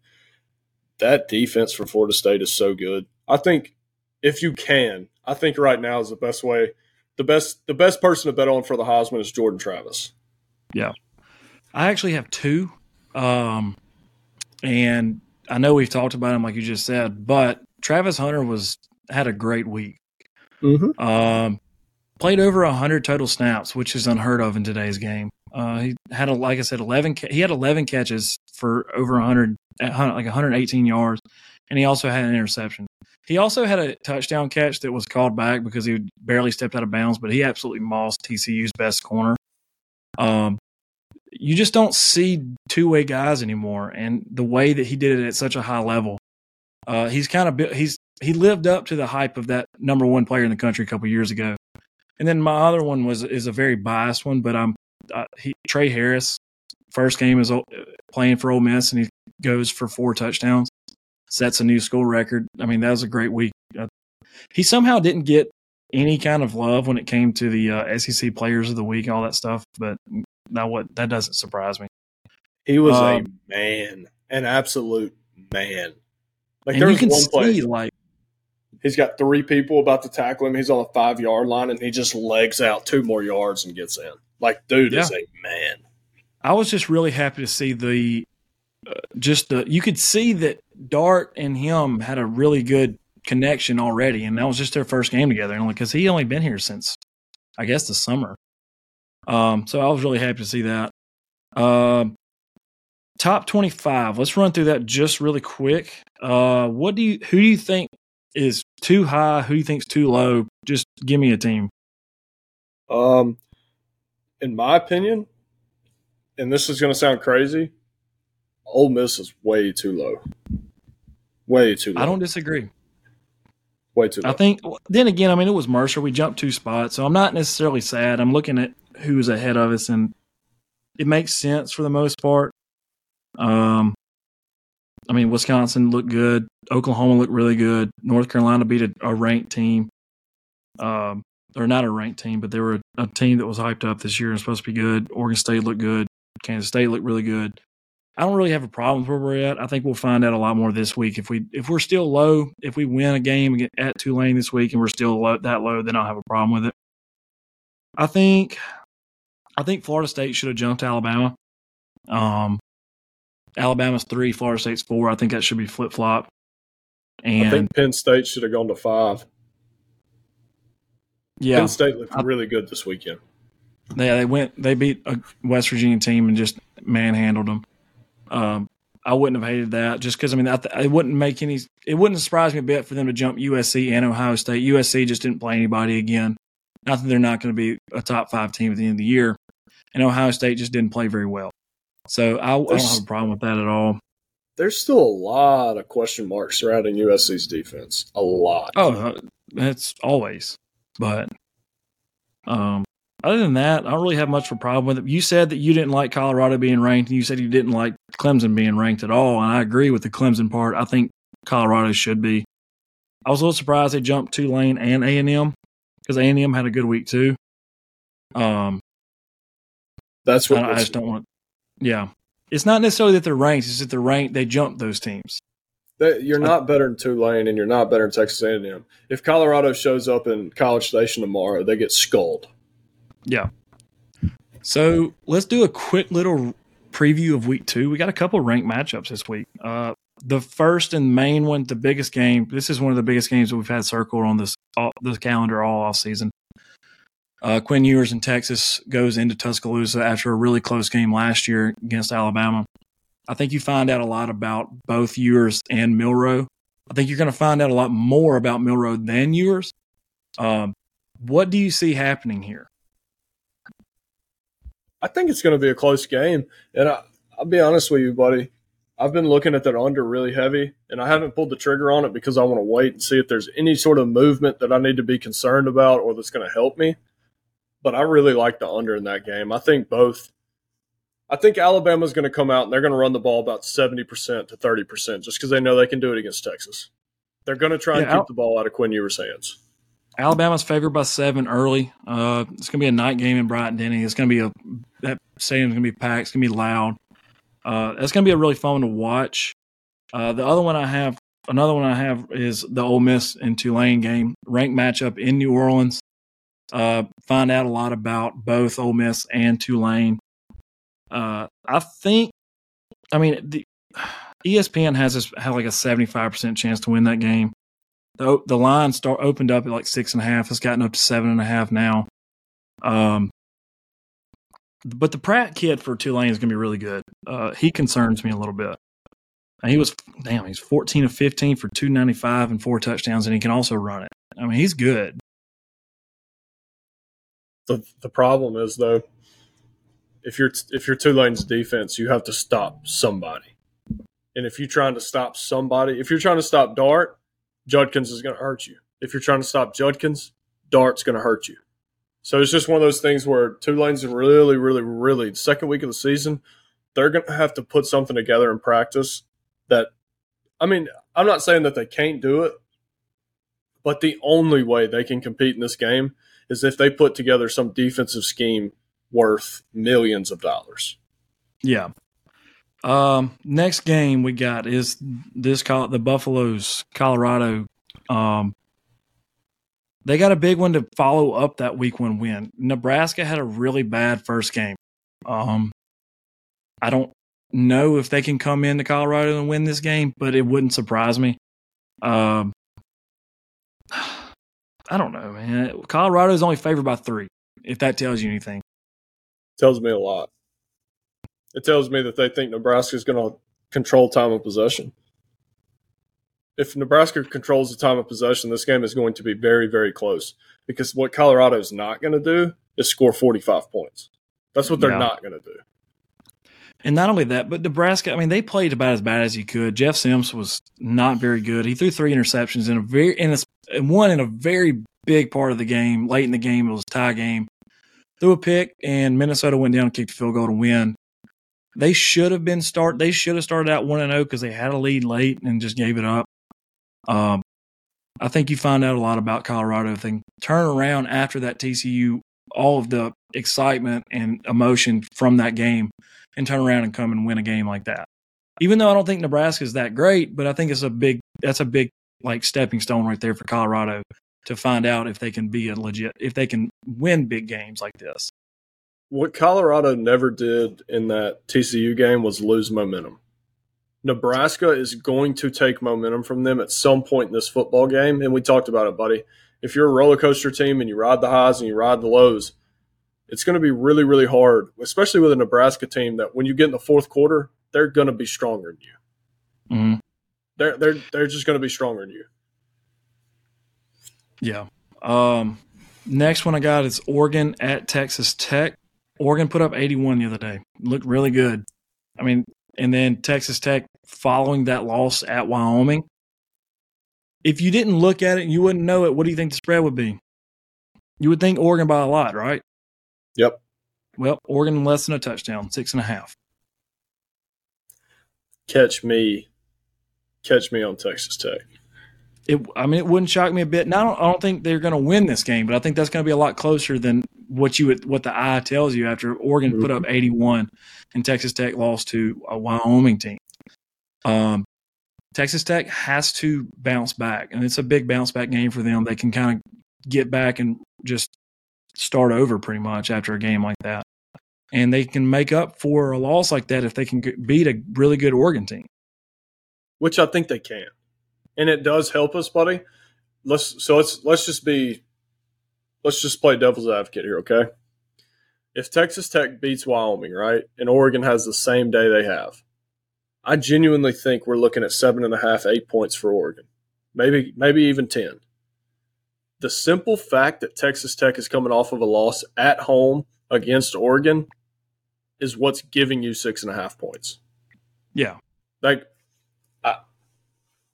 that defense for Florida State is so good. I think if you can, I think right now is the best way. The best the best person to bet on for the Heisman is Jordan Travis. Yeah, I actually have two, um, and I know we've talked about him like you just said, but Travis Hunter was had a great week. Mm-hmm. Um, played over hundred total snaps, which is unheard of in today's game. Uh, he had a, like I said, eleven. He had eleven catches for over hundred, like one hundred eighteen yards, and he also had an interception. He also had a touchdown catch that was called back because he barely stepped out of bounds, but he absolutely mossed TCU's best corner. Um, you just don't see two way guys anymore, and the way that he did it at such a high level, uh, he's kind of he's he lived up to the hype of that number one player in the country a couple years ago. And then my other one was is a very biased one, but I'm uh, he, Tre Harris. First game is playing for Ole Miss, and he goes for four touchdowns, sets a new school record. I mean, that was a great week. Uh, he somehow didn't get any kind of love when it came to the uh, SEC Players of the Week, all that stuff. But now what that doesn't surprise me. He was Um, a man, an absolute man. Like there's there you was can one play, like he's got three people about to tackle him. He's on a five yard line, and he just legs out two more yards and gets in. Like, dude is a man. I was just really happy to see the just the you could see that Dart and him had a really good connection already, and that was just their first game together. And because he only been here since I guess the summer, um, so I was really happy to see that. Um, top twenty five. Let's run through that just really quick. Uh, what do you who do you think is too high? Who do you think's too low? Just give me a team. Um, in my opinion, and this is going to sound crazy, Ole Miss is way too low. Way too low. I don't disagree. way too low. I think then again, I mean, it was Mercer. We jumped two spots, so I'm not necessarily sad. I'm looking at who's ahead of us, and it makes sense for the most part. Um, I mean, Wisconsin looked good. Oklahoma looked really good. North Carolina beat a, a ranked team, um, they're not a ranked team, but they were a, a team that was hyped up this year and supposed to be good. Oregon State looked good. Kansas State looked really good. I don't really have a problem with where we're at. I think we'll find out a lot more this week. If we if we're still low, if we win a game at Tulane this week and we're still low, that low, then I'll have a problem with it. I think I think Florida State should have jumped Alabama. Um, Alabama's three, Florida State's four. I think that should be flip flop. I And think Penn State should have gone to five. yeah, Penn State looked I- really good this weekend. They they went they beat a West Virginia team and just manhandled them. Um, I wouldn't have hated that just because I mean I th- it wouldn't make any it wouldn't surprise me a bit for them to jump USC and Ohio State. USC just didn't play anybody again. Not that they're not going to be a top five team at the end of the year, and Ohio State just didn't play very well. So I, I don't have a problem with that at all. There's still a lot of question marks surrounding USC's defense. A lot. Oh, uh, that's always. But um, other than that, I don't really have much of a problem with it. You said that you didn't like Colorado being ranked, and you said you didn't like Clemson being ranked at all. And I agree with the Clemson part. I think Colorado should be. I was a little surprised they jumped Tulane and A and M because A and M had a good week too. Um, that's what I, I just don't want. Yeah, it's not necessarily that they're ranked; it's that they're ranked. They jumped those teams. That you're not better than Tulane, and you're not better than Texas A&M. If Colorado shows up in College Station tomorrow, they get skulled. Yeah. So let's do a quick little preview of week two. We got a couple ranked matchups this week. Uh, the first and main one, the biggest game. This is one of the biggest games that we've had circled on this all, this calendar all off season. Uh, Quinn Ewers in Texas goes into Tuscaloosa after a really close game last year against Alabama. I think you find out a lot about both Ewers and Milroe. I think you're going to find out a lot more about Milroe than Ewers. Um, what do you see happening here? I think it's going to be a close game. And I, will be honest with you, buddy. I've been looking at that under really heavy, and I haven't pulled the trigger on it because I want to wait and see if there's any sort of movement that I need to be concerned about or that's going to help me. But I really like the under in that game. I think both. I think Alabama's going to come out and they're going to run the ball about 70% to 30% just because they know they can do it against Texas. They're going to try and yeah, keep the ball out of Quinn Ewers' hands. Alabama's favored by seven early. Uh, it's going to be a night game in Bryant Denny. It's going to be a that stadium's going to be packed. It's going to be loud. Uh, it's going to be a really fun to watch. Uh, the other one I have, another one I have is the Ole Miss and Tulane game, ranked matchup in New Orleans. Uh, find out a lot about both Ole Miss and Tulane. Uh, I think, I mean, the ESPN has this, have like a seventy five percent chance to win that game the the line start opened up at like six and a half. It's gotten up to seven and a half now. Um, but the Pratt kid for Tulane is going to be really good. Uh, he concerns me a little bit. He was damn. He's fourteen of fifteen for two ninety five and four touchdowns, and he can also run it. I mean, he's good. The the problem is though, if you're if you're Tulane's defense, you have to stop somebody. And if you're trying to stop somebody, if you're trying to stop Dart, Judkins is going to hurt you. If you're trying to stop Judkins, Dart's going to hurt you. So it's just one of those things where Tulane's really, really, really second week of the season, they're going to have to put something together in practice that, I mean, I'm not saying that they can't do it, but the only way they can compete in this game is if they put together some defensive scheme worth millions of dollars. Yeah. Um, next game we got is this call the Buffaloes, Colorado. Um, they got a big one to follow up that week one win. Nebraska had a really bad first game. Um, I don't know if they can come into Colorado and win this game, but it wouldn't surprise me. Um, <sighs> I don't know, man. Colorado is only favored by three. If that tells you anything, tells me a lot. It tells me that they think Nebraska is going to control time of possession. If Nebraska controls the time of possession, this game is going to be very, very close because what Colorado is not going to do is score 45 points. That's what they're yeah. not going to do. And not only that, but Nebraska, I mean, they played about as bad as you could. Jeff Sims was not very good. He threw three interceptions in a very in a one in a very big part of the game. Late in the game, it was a tie game. Threw a pick, and Minnesota went down and kicked a field goal to win. They should have been start. They should have started out one and zero oh because they had a lead late and just gave it up. Um, I think you find out a lot about Colorado. They turn around after that TCU, all of the excitement and emotion from that game, and turn around and come and win a game like that. Even though I don't think Nebraska is that great, but I think it's a big. That's a big like stepping stone right there for Colorado to find out if they can be a legit, if they can win big games like this what Colorado never did in that TCU game was lose momentum. Nebraska is going to take momentum from them at some point in this football game. And we talked about it, buddy. If you're a roller coaster team and you ride the highs and you ride the lows, it's going to be really, really hard, especially with a Nebraska team that when you get in the fourth quarter, they're going to be stronger than you. Mm-hmm. They're they're they're just going to be stronger than you. Yeah. Um, next one I got is Oregon at Texas Tech. Oregon put up 81 the other day. Looked really good. I mean, and then Texas Tech following that loss at Wyoming. If you didn't look at it and you wouldn't know it, what do you think the spread would be? You would think Oregon by a lot, right? Yep. Well, Oregon less than a touchdown, six and a half. Catch me, catch me on Texas Tech. It, I mean, it wouldn't shock me a bit. Now, I don't, I don't think they're going to win this game, but I think that's going to be a lot closer than what you would, what the eye tells you after Oregon put up mm-hmm. 81 and Texas Tech lost to a Wyoming team. Um, Texas Tech has to bounce back, and it's a big bounce back game for them. They can kind of get back and just start over pretty much after a game like that. And they can make up for a loss like that if they can beat a really good Oregon team. Which I think they can. And it does help us, buddy. Let's so let's let's just be let's just play devil's advocate here, okay? If Texas Tech beats Wyoming, right, and Oregon has the same day they have, I genuinely think we're looking at seven and a half, eight points for Oregon. Maybe maybe even ten the simple fact that Texas Tech is coming off of a loss at home against Oregon is what's giving you six and a half points. Yeah. Like, I,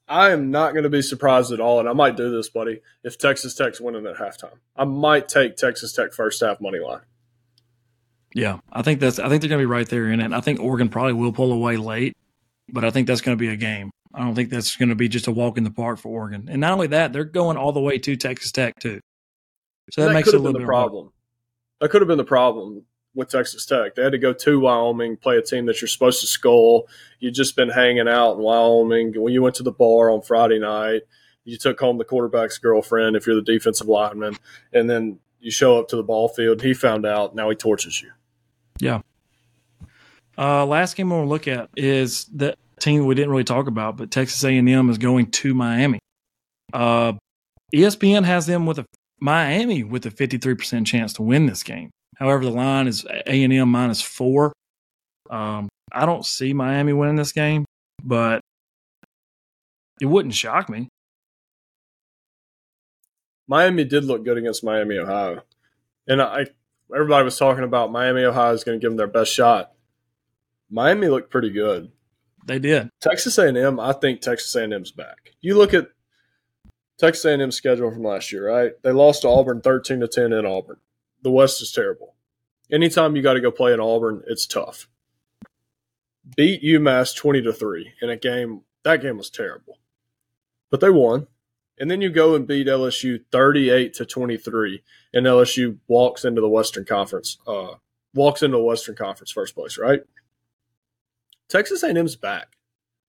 I am not going to be surprised at all, and I might do this, buddy, if Texas Tech's winning at halftime. I might take Texas Tech first half money line. Yeah, I think that's. I think they're going to be right there in it. I think Oregon probably will pull away late, but I think that's going to be a game. I don't think that's going to be just a walk in the park for Oregon. And not only that, they're going all the way to Texas Tech too. So that, that makes it a little bit problem. That could have been the problem with Texas Tech. They had to go to Wyoming, play a team that you're supposed to skull. You've just been hanging out in Wyoming. When you went to the bar on Friday night, you took home the quarterback's girlfriend if you're the defensive lineman, and then you show up to the ball field. He found out. Now he torches you. Yeah. Uh, last game we'll look at is the team we didn't really talk about, but Texas A&M is going to Miami. Uh, ESPN has them with a Miami with a 53% chance to win this game. However, the line is A&M minus four. Um, I don't see Miami winning this game, but it wouldn't shock me. Miami did look good against Miami, Ohio, and I everybody was talking about Miami, Ohio is going to give them their best shot. Miami looked pretty good. They did. Texas A&M, I think Texas A&M's back. You look at Texas A&M's schedule from last year, right? They lost to Auburn 13 to 10 in Auburn. The West is terrible. Anytime you got to go play in Auburn, it's tough. Beat UMass 20 to 3 in a game that game was terrible. But they won. And then you go and beat LSU 38 to 23 and LSU walks into the Western Conference uh walks into the Western Conference first place, right? Texas A&M's back.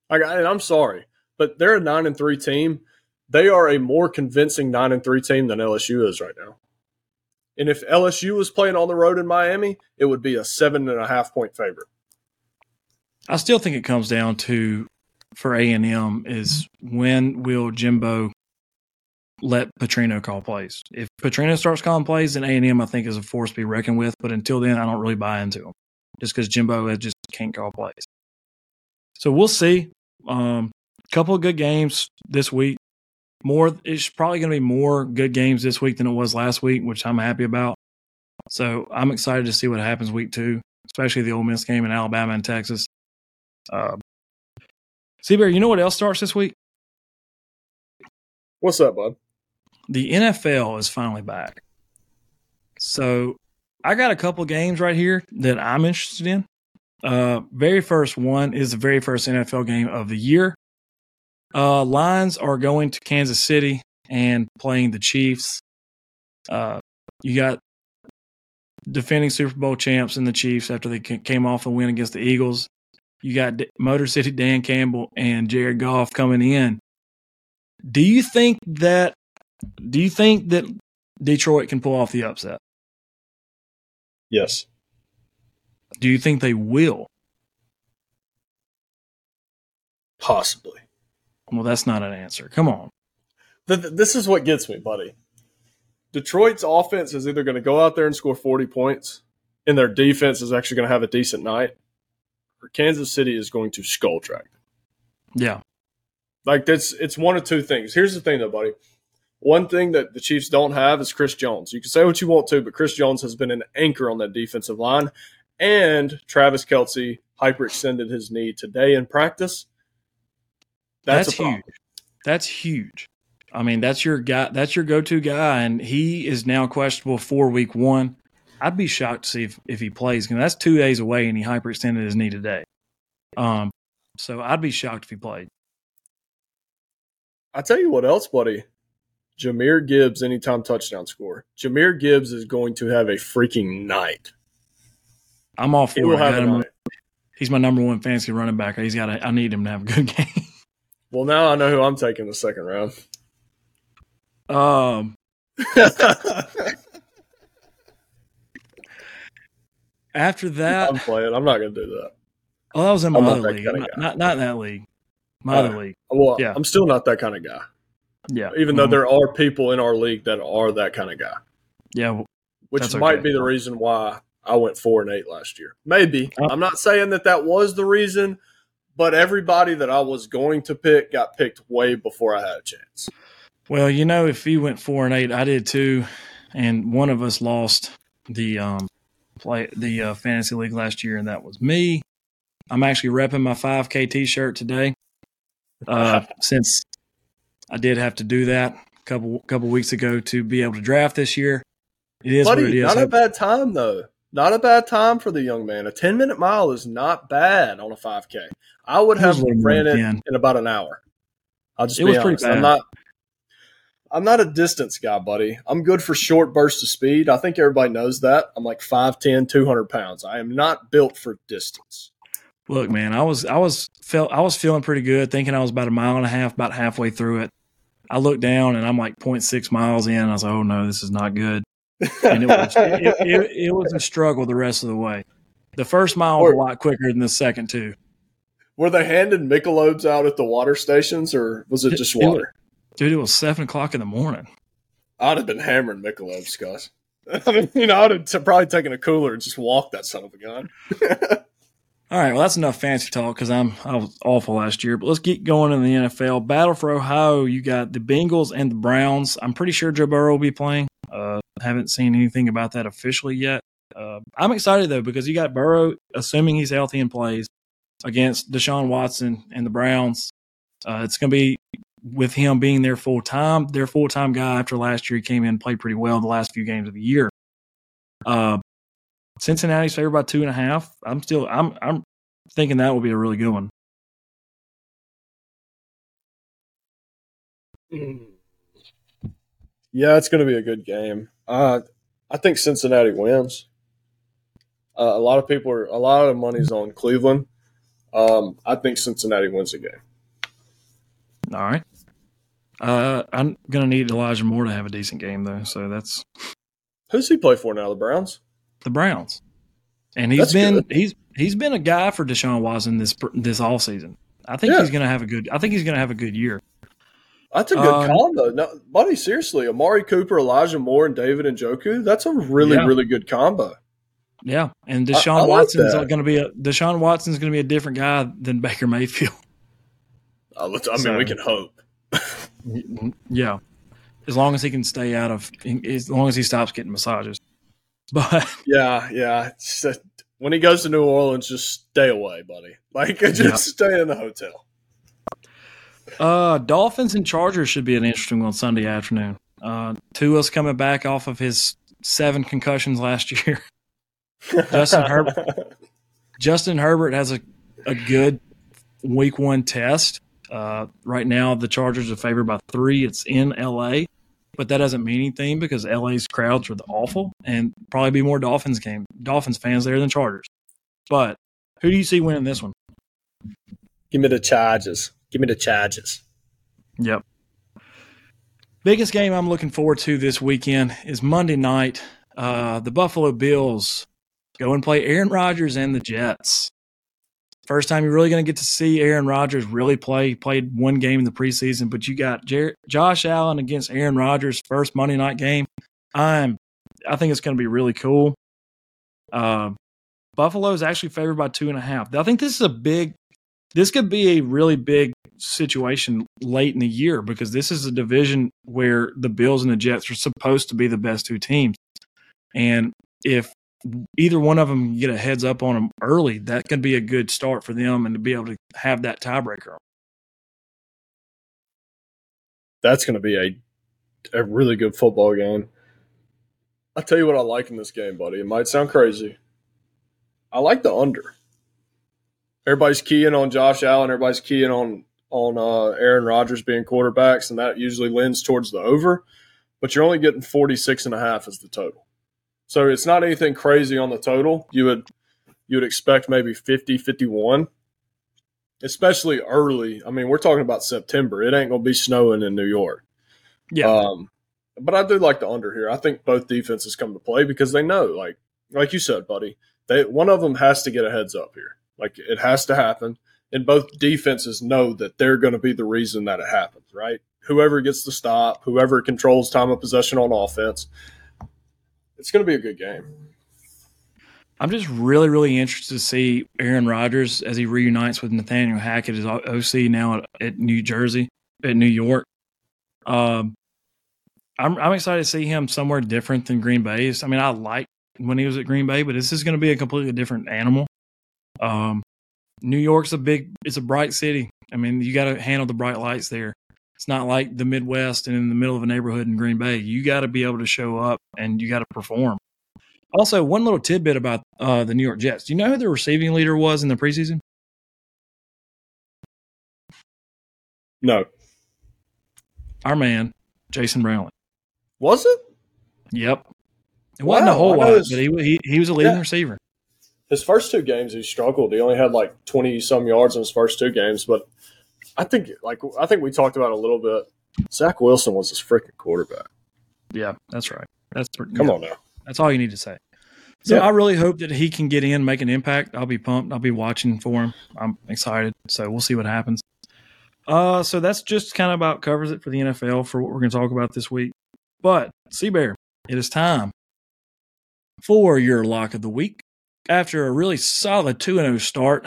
Like, and I'm sorry, but they're a nine and three team. They are a more convincing nine and three team than LSU is right now. And if LSU was playing on the road in Miami, it would be a seven and a half point favorite. I still think it comes down to for A and M is when will Jimbo let Petrino call plays? If Petrino starts calling plays, then A and M I think is a force to be reckoned with. But until then, I don't really buy into him just because Jimbo just can't call plays. So we'll see. A um, couple of good games this week. More, it's probably going to be more good games this week than it was last week, which I'm happy about. So I'm excited to see what happens week two, especially the Ole Miss game in Alabama and Texas. Uh, C-Bear, you know what else starts this week? What's up, bud? The NFL is finally back. So I got a couple games right here that I'm interested in. Uh, very first one is the very first NFL game of the year. Uh, Lions are going to Kansas City and playing the Chiefs. Uh, you got defending Super Bowl champs in the Chiefs after they came off a win against the Eagles. You got Motor City Dan Campbell and Jared Goff coming in. Do you think that? Do you think that Detroit can pull off the upset? Yes. Do you think they will? Possibly. Well, that's not an answer. Come on. this is what gets me, buddy. Detroit's offense is either going to go out there and score 40 points, and their defense is actually going to have a decent night, or Kansas City is going to skull track. Yeah. Like that's it's one of two things. Here's the thing though, buddy. One thing that the Chiefs don't have is Chris Jones. You can say what you want to, but Chris Jones has been an anchor on that defensive line. And Travis Kelce hyperextended his knee today in practice. That's, that's huge. That's huge. I mean, that's your guy. That's your go-to guy, and he is now questionable for Week One. I'd be shocked to see if, if he plays. Because that's two days away, and he hyperextended his knee today. Um, so I'd be shocked if he played. I tell you what else, buddy. Jahmyr Gibbs, anytime touchdown score. Jahmyr Gibbs is going to have a freaking night. I'm all for it. He's my number one fantasy running back. He's got. I need him to have a good <laughs> game. Well, now I know who I'm taking the second round. Um. <laughs> after that, I'm playing. I'm not going to do that. Oh, that was in my other league. Kind of not, not, in that league. My uh, other league. Well, yeah. I'm still not that kind of guy. Yeah. Even mm-hmm. though there are people in our league that are that kind of guy. Yeah. Well, which might okay. be the reason why I went four and eight last year. Maybe. Uh, I'm not saying that that was the reason, but everybody that I was going to pick got picked way before I had a chance. Well, you know, if you went four and eight, I did too, and one of us lost the um play the uh, fantasy league last year, and that was me. I'm actually repping my 5K T-shirt today, uh, <laughs> since I did have to do that a couple couple weeks ago to be able to draft this year. It is Buddy, what it is. Not a bad time though. Not a bad time for the young man. A 10 minute mile is not bad on a 5K. I would have ran it in about an hour. I'll just it be honest. I'm not. I'm not a distance guy, buddy. I'm good for short bursts of speed. I think everybody knows that. I'm like 5'10", 200 pounds. I am not built for distance. Look, man, I was I was felt I was feeling pretty good, thinking I was about a mile and a half, about halfway through it. I looked down and I'm like 0.6 miles in. I was like, oh no, this is not good and it was <laughs> it, it, it, was a struggle the rest of the way. The first mile was a lot quicker than the second two. Were they handing Michelob's out at the water stations, or was it just water? dude, it was seven o'clock in the morning. I'd have been hammering Michelob's, guys. <laughs> I mean, you know, I'd have probably taken a cooler and just walked that son of a gun. <laughs> All right, well, that's enough fancy talk because I'm I was awful last year. But let's get going in the NFL. Battle for Ohio, you got the Bengals and the Browns. I'm pretty sure Joe Burrow will be playing. Uh, haven't seen anything about that officially yet. Uh, I'm excited though because you got Burrow, assuming he's healthy and plays against Deshaun Watson and the Browns. Uh, it's going to be with him being their full time, their full time guy. After last year, he came in and played pretty well the last few games of the year. Uh, Cincinnati's favored by two and a half. I'm still, I'm, I'm thinking that will be a really good one. Mm. Yeah, it's going to be a good game. Uh, I think Cincinnati wins. Uh, a lot of people are a lot of money's on Cleveland. Um, I think Cincinnati wins the game. All right. Uh, I'm gonna need Elijah Moore to have a decent game though, so that's who's he play for now? The Browns. The Browns, and he's that's been good. he's he's been a guy for Deshaun Watson this this all season. I think yeah. he's gonna have a good. I think he's gonna have a good year. That's a good um, combo. No, buddy, seriously, Amari Cooper, Elijah Moore, and David Njoku. That's a really, yeah. really good combo. Yeah, and Deshaun Watson's like going to be a Deshaun Watson's going to be a different guy than Baker Mayfield. <laughs> Uh, I mean, so, we can hope. <laughs> yeah, as long as he can stay out of, as long as he stops getting massages. <laughs> But yeah, yeah, when he goes to New Orleans, just stay away, buddy. Like, just yeah. stay in the hotel. Uh, Dolphins and Chargers should be an interesting one Sunday afternoon. Uh, Tua's coming back off of his seven concussions last year. <laughs> Justin Herbert. Justin Herbert has a, a good week one test. Uh, right now, the Chargers are favored by three. It's in LA, but that doesn't mean anything because LA's crowds are awful and probably be more Dolphins game Dolphins fans there than Chargers. But who do you see winning this one? Give me the Chargers. Give me the Chargers. Yep. Biggest game I'm looking forward to this weekend is Monday night. Uh, the Buffalo Bills go and play Aaron Rodgers and the Jets. First time you're really going to get to see Aaron Rodgers really play. He played one game in the preseason, but you got Jer- Josh Allen against Aaron Rodgers, first Monday night game. I'm I think it's going to be really cool. Uh, Buffalo is actually favored by two and a half. I think this is a big. This could be a really big situation late in the year because this is a division where the Bills and the Jets are supposed to be the best two teams, and if either one of them get a heads up on them early, that could be a good start for them and to be able to have that tiebreaker. That's going to be a a really good football game. I tell you what I like in this game, buddy. It might sound crazy. I like the under. Everybody's keying on Josh Allen. Everybody's keying on on uh, Aaron Rodgers being quarterbacks, and that usually lends towards the over. But you're only getting 46 and a half as the total. So it's not anything crazy on the total. You would you would expect maybe 50, 51, especially early. I mean, we're talking about September. It ain't going to be snowing in New York. Yeah. Um, but I do like the under here. I think both defenses come to play because they know, like like you said, buddy, they one of them has to get a heads up here. Like it has to happen, and both defenses know that they're going to be the reason that it happens. Right? Whoever gets the stop, whoever controls time of possession on offense, it's going to be a good game. I'm just really, really interested to see Aaron Rodgers as he reunites with Nathaniel Hackett as OC now at, at New Jersey, at New York. Um, I'm I'm excited to see him somewhere different than Green Bay. I mean, I like when he was at Green Bay, but this is going to be a completely different animal. Um, New York's a big, it's a bright city. I mean, you got to handle the bright lights there. It's not like the Midwest and in the middle of a neighborhood in Green Bay. You got to be able to show up and you got to perform. Also, one little tidbit about uh, the New York Jets. Do you know who the receiving leader was in the preseason? No. Our man, Jason Brownlee. Was it? Yep. It wasn't a whole lot, but he, he he was a leading Yeah. receiver. His first two games, he struggled. He only had like twenty some yards in his first two games. But I think, like I think we talked about a little bit. Zach Wilson was his freaking quarterback. Yeah, that's right. That's Come yeah, on now. That's all you need to say. So Yeah. I really hope that he can get in, make an impact. I'll be pumped. I'll be watching for him. I'm excited. So we'll see what happens. Uh, so that's just kind of about covers it for the NFL for what we're going to talk about this week. But C-Bear, it is time for your lock of the week. After a really solid 2 0 start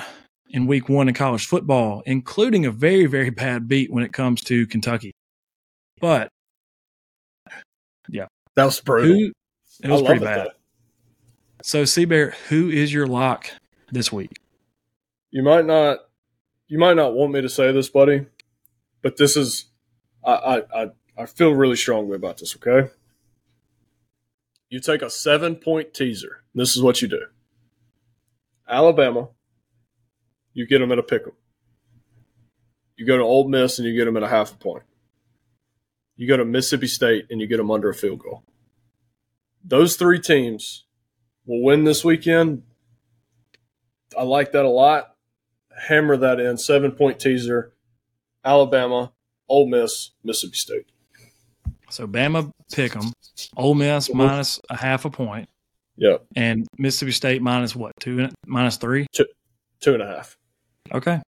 in week one in college football, including a very, very bad beat when it comes to Kentucky. But yeah, That was brutal. who, it was pretty it, bad. though. So, C-Bear, who is your lock this week? You might not, you might not want me to say this, buddy, but this is, I, I, I, I feel really strongly about this. Okay. You take a seven point teaser. This is what you do. Alabama, you get them at a pick 'em. You go to Ole Miss and you get them at a half a point. You go to Mississippi State and you get them under a field goal. Those three teams will win this weekend. I like that a lot. Hammer that in. Seven point teaser. Alabama, Ole Miss, Mississippi State. So, Bama pick 'em, Ole Miss Mhm. minus a half a point, Yep. and Mississippi State minus what? Two minus three? Two and a half. Okay.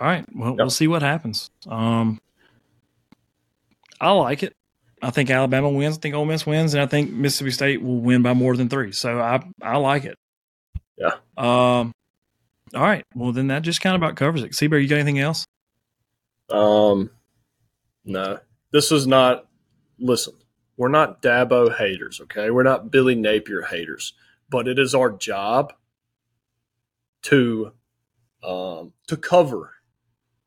All right. Well, Yep. we'll see what happens. Um, I like it. I think Alabama wins. I think Ole Miss wins, and I think Mississippi State will win by more than three. So I I like it. Yeah. Um. All right. Well, then that just kind of about covers it. C-Bear, you got anything else? Um, no, this is not. Listen, we're not Dabo haters, okay? We're not Billy Napier haters, but it is our job to um, to cover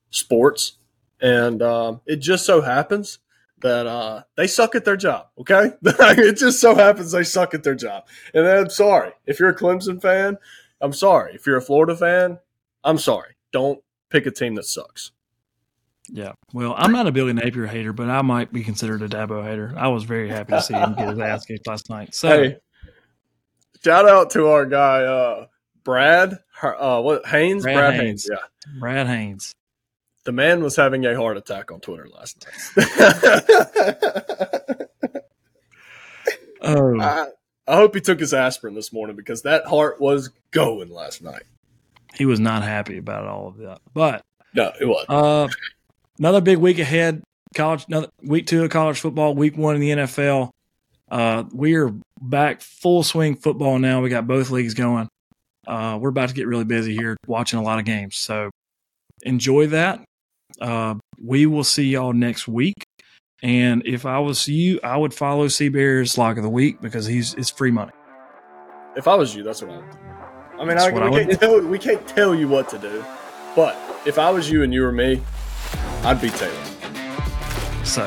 sports, and um, it just so happens that uh, they suck at their job. Okay, <laughs> it just so happens they suck at their job, and I'm sorry if you're a Clemson fan. I'm sorry if you're a Florida fan. I'm sorry. Don't pick a team that sucks. Yeah. Well, I'm not a Billy Napier hater, but I might be considered a Dabo hater. I was very happy to see him get his ass kicked last night. So Hey, shout out to our guy uh, Brad. Uh, what Haynes? Brad Brad, Haynes. Haynes. Yeah, Brad Haynes. the man was having a heart attack on Twitter last night. <laughs> Oh, I, I hope he took his aspirin this morning because that heart was going last night. he was not happy about all of that. But No, it was. Uh, another big week ahead. College, another week two of college football. Week one in the NFL. Uh, we are back full swing football now. We got both leagues going. Uh, we're about to get really busy here watching a lot of games. So enjoy that. Uh, we will see y'all next week. And if I was you, I would follow C-Bear's lock of the week because he's it's free money. If I was you, that's what I would do. I mean, I, what I can't tell, we can't tell you what to do, but if I was you and you were me, I'd be Taylor. So,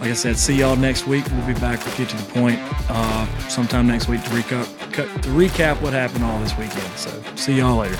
like I said, see y'all next week. We'll be back with Get to the Point uh, sometime next week to recap, to recap what happened all this weekend. So, see y'all later.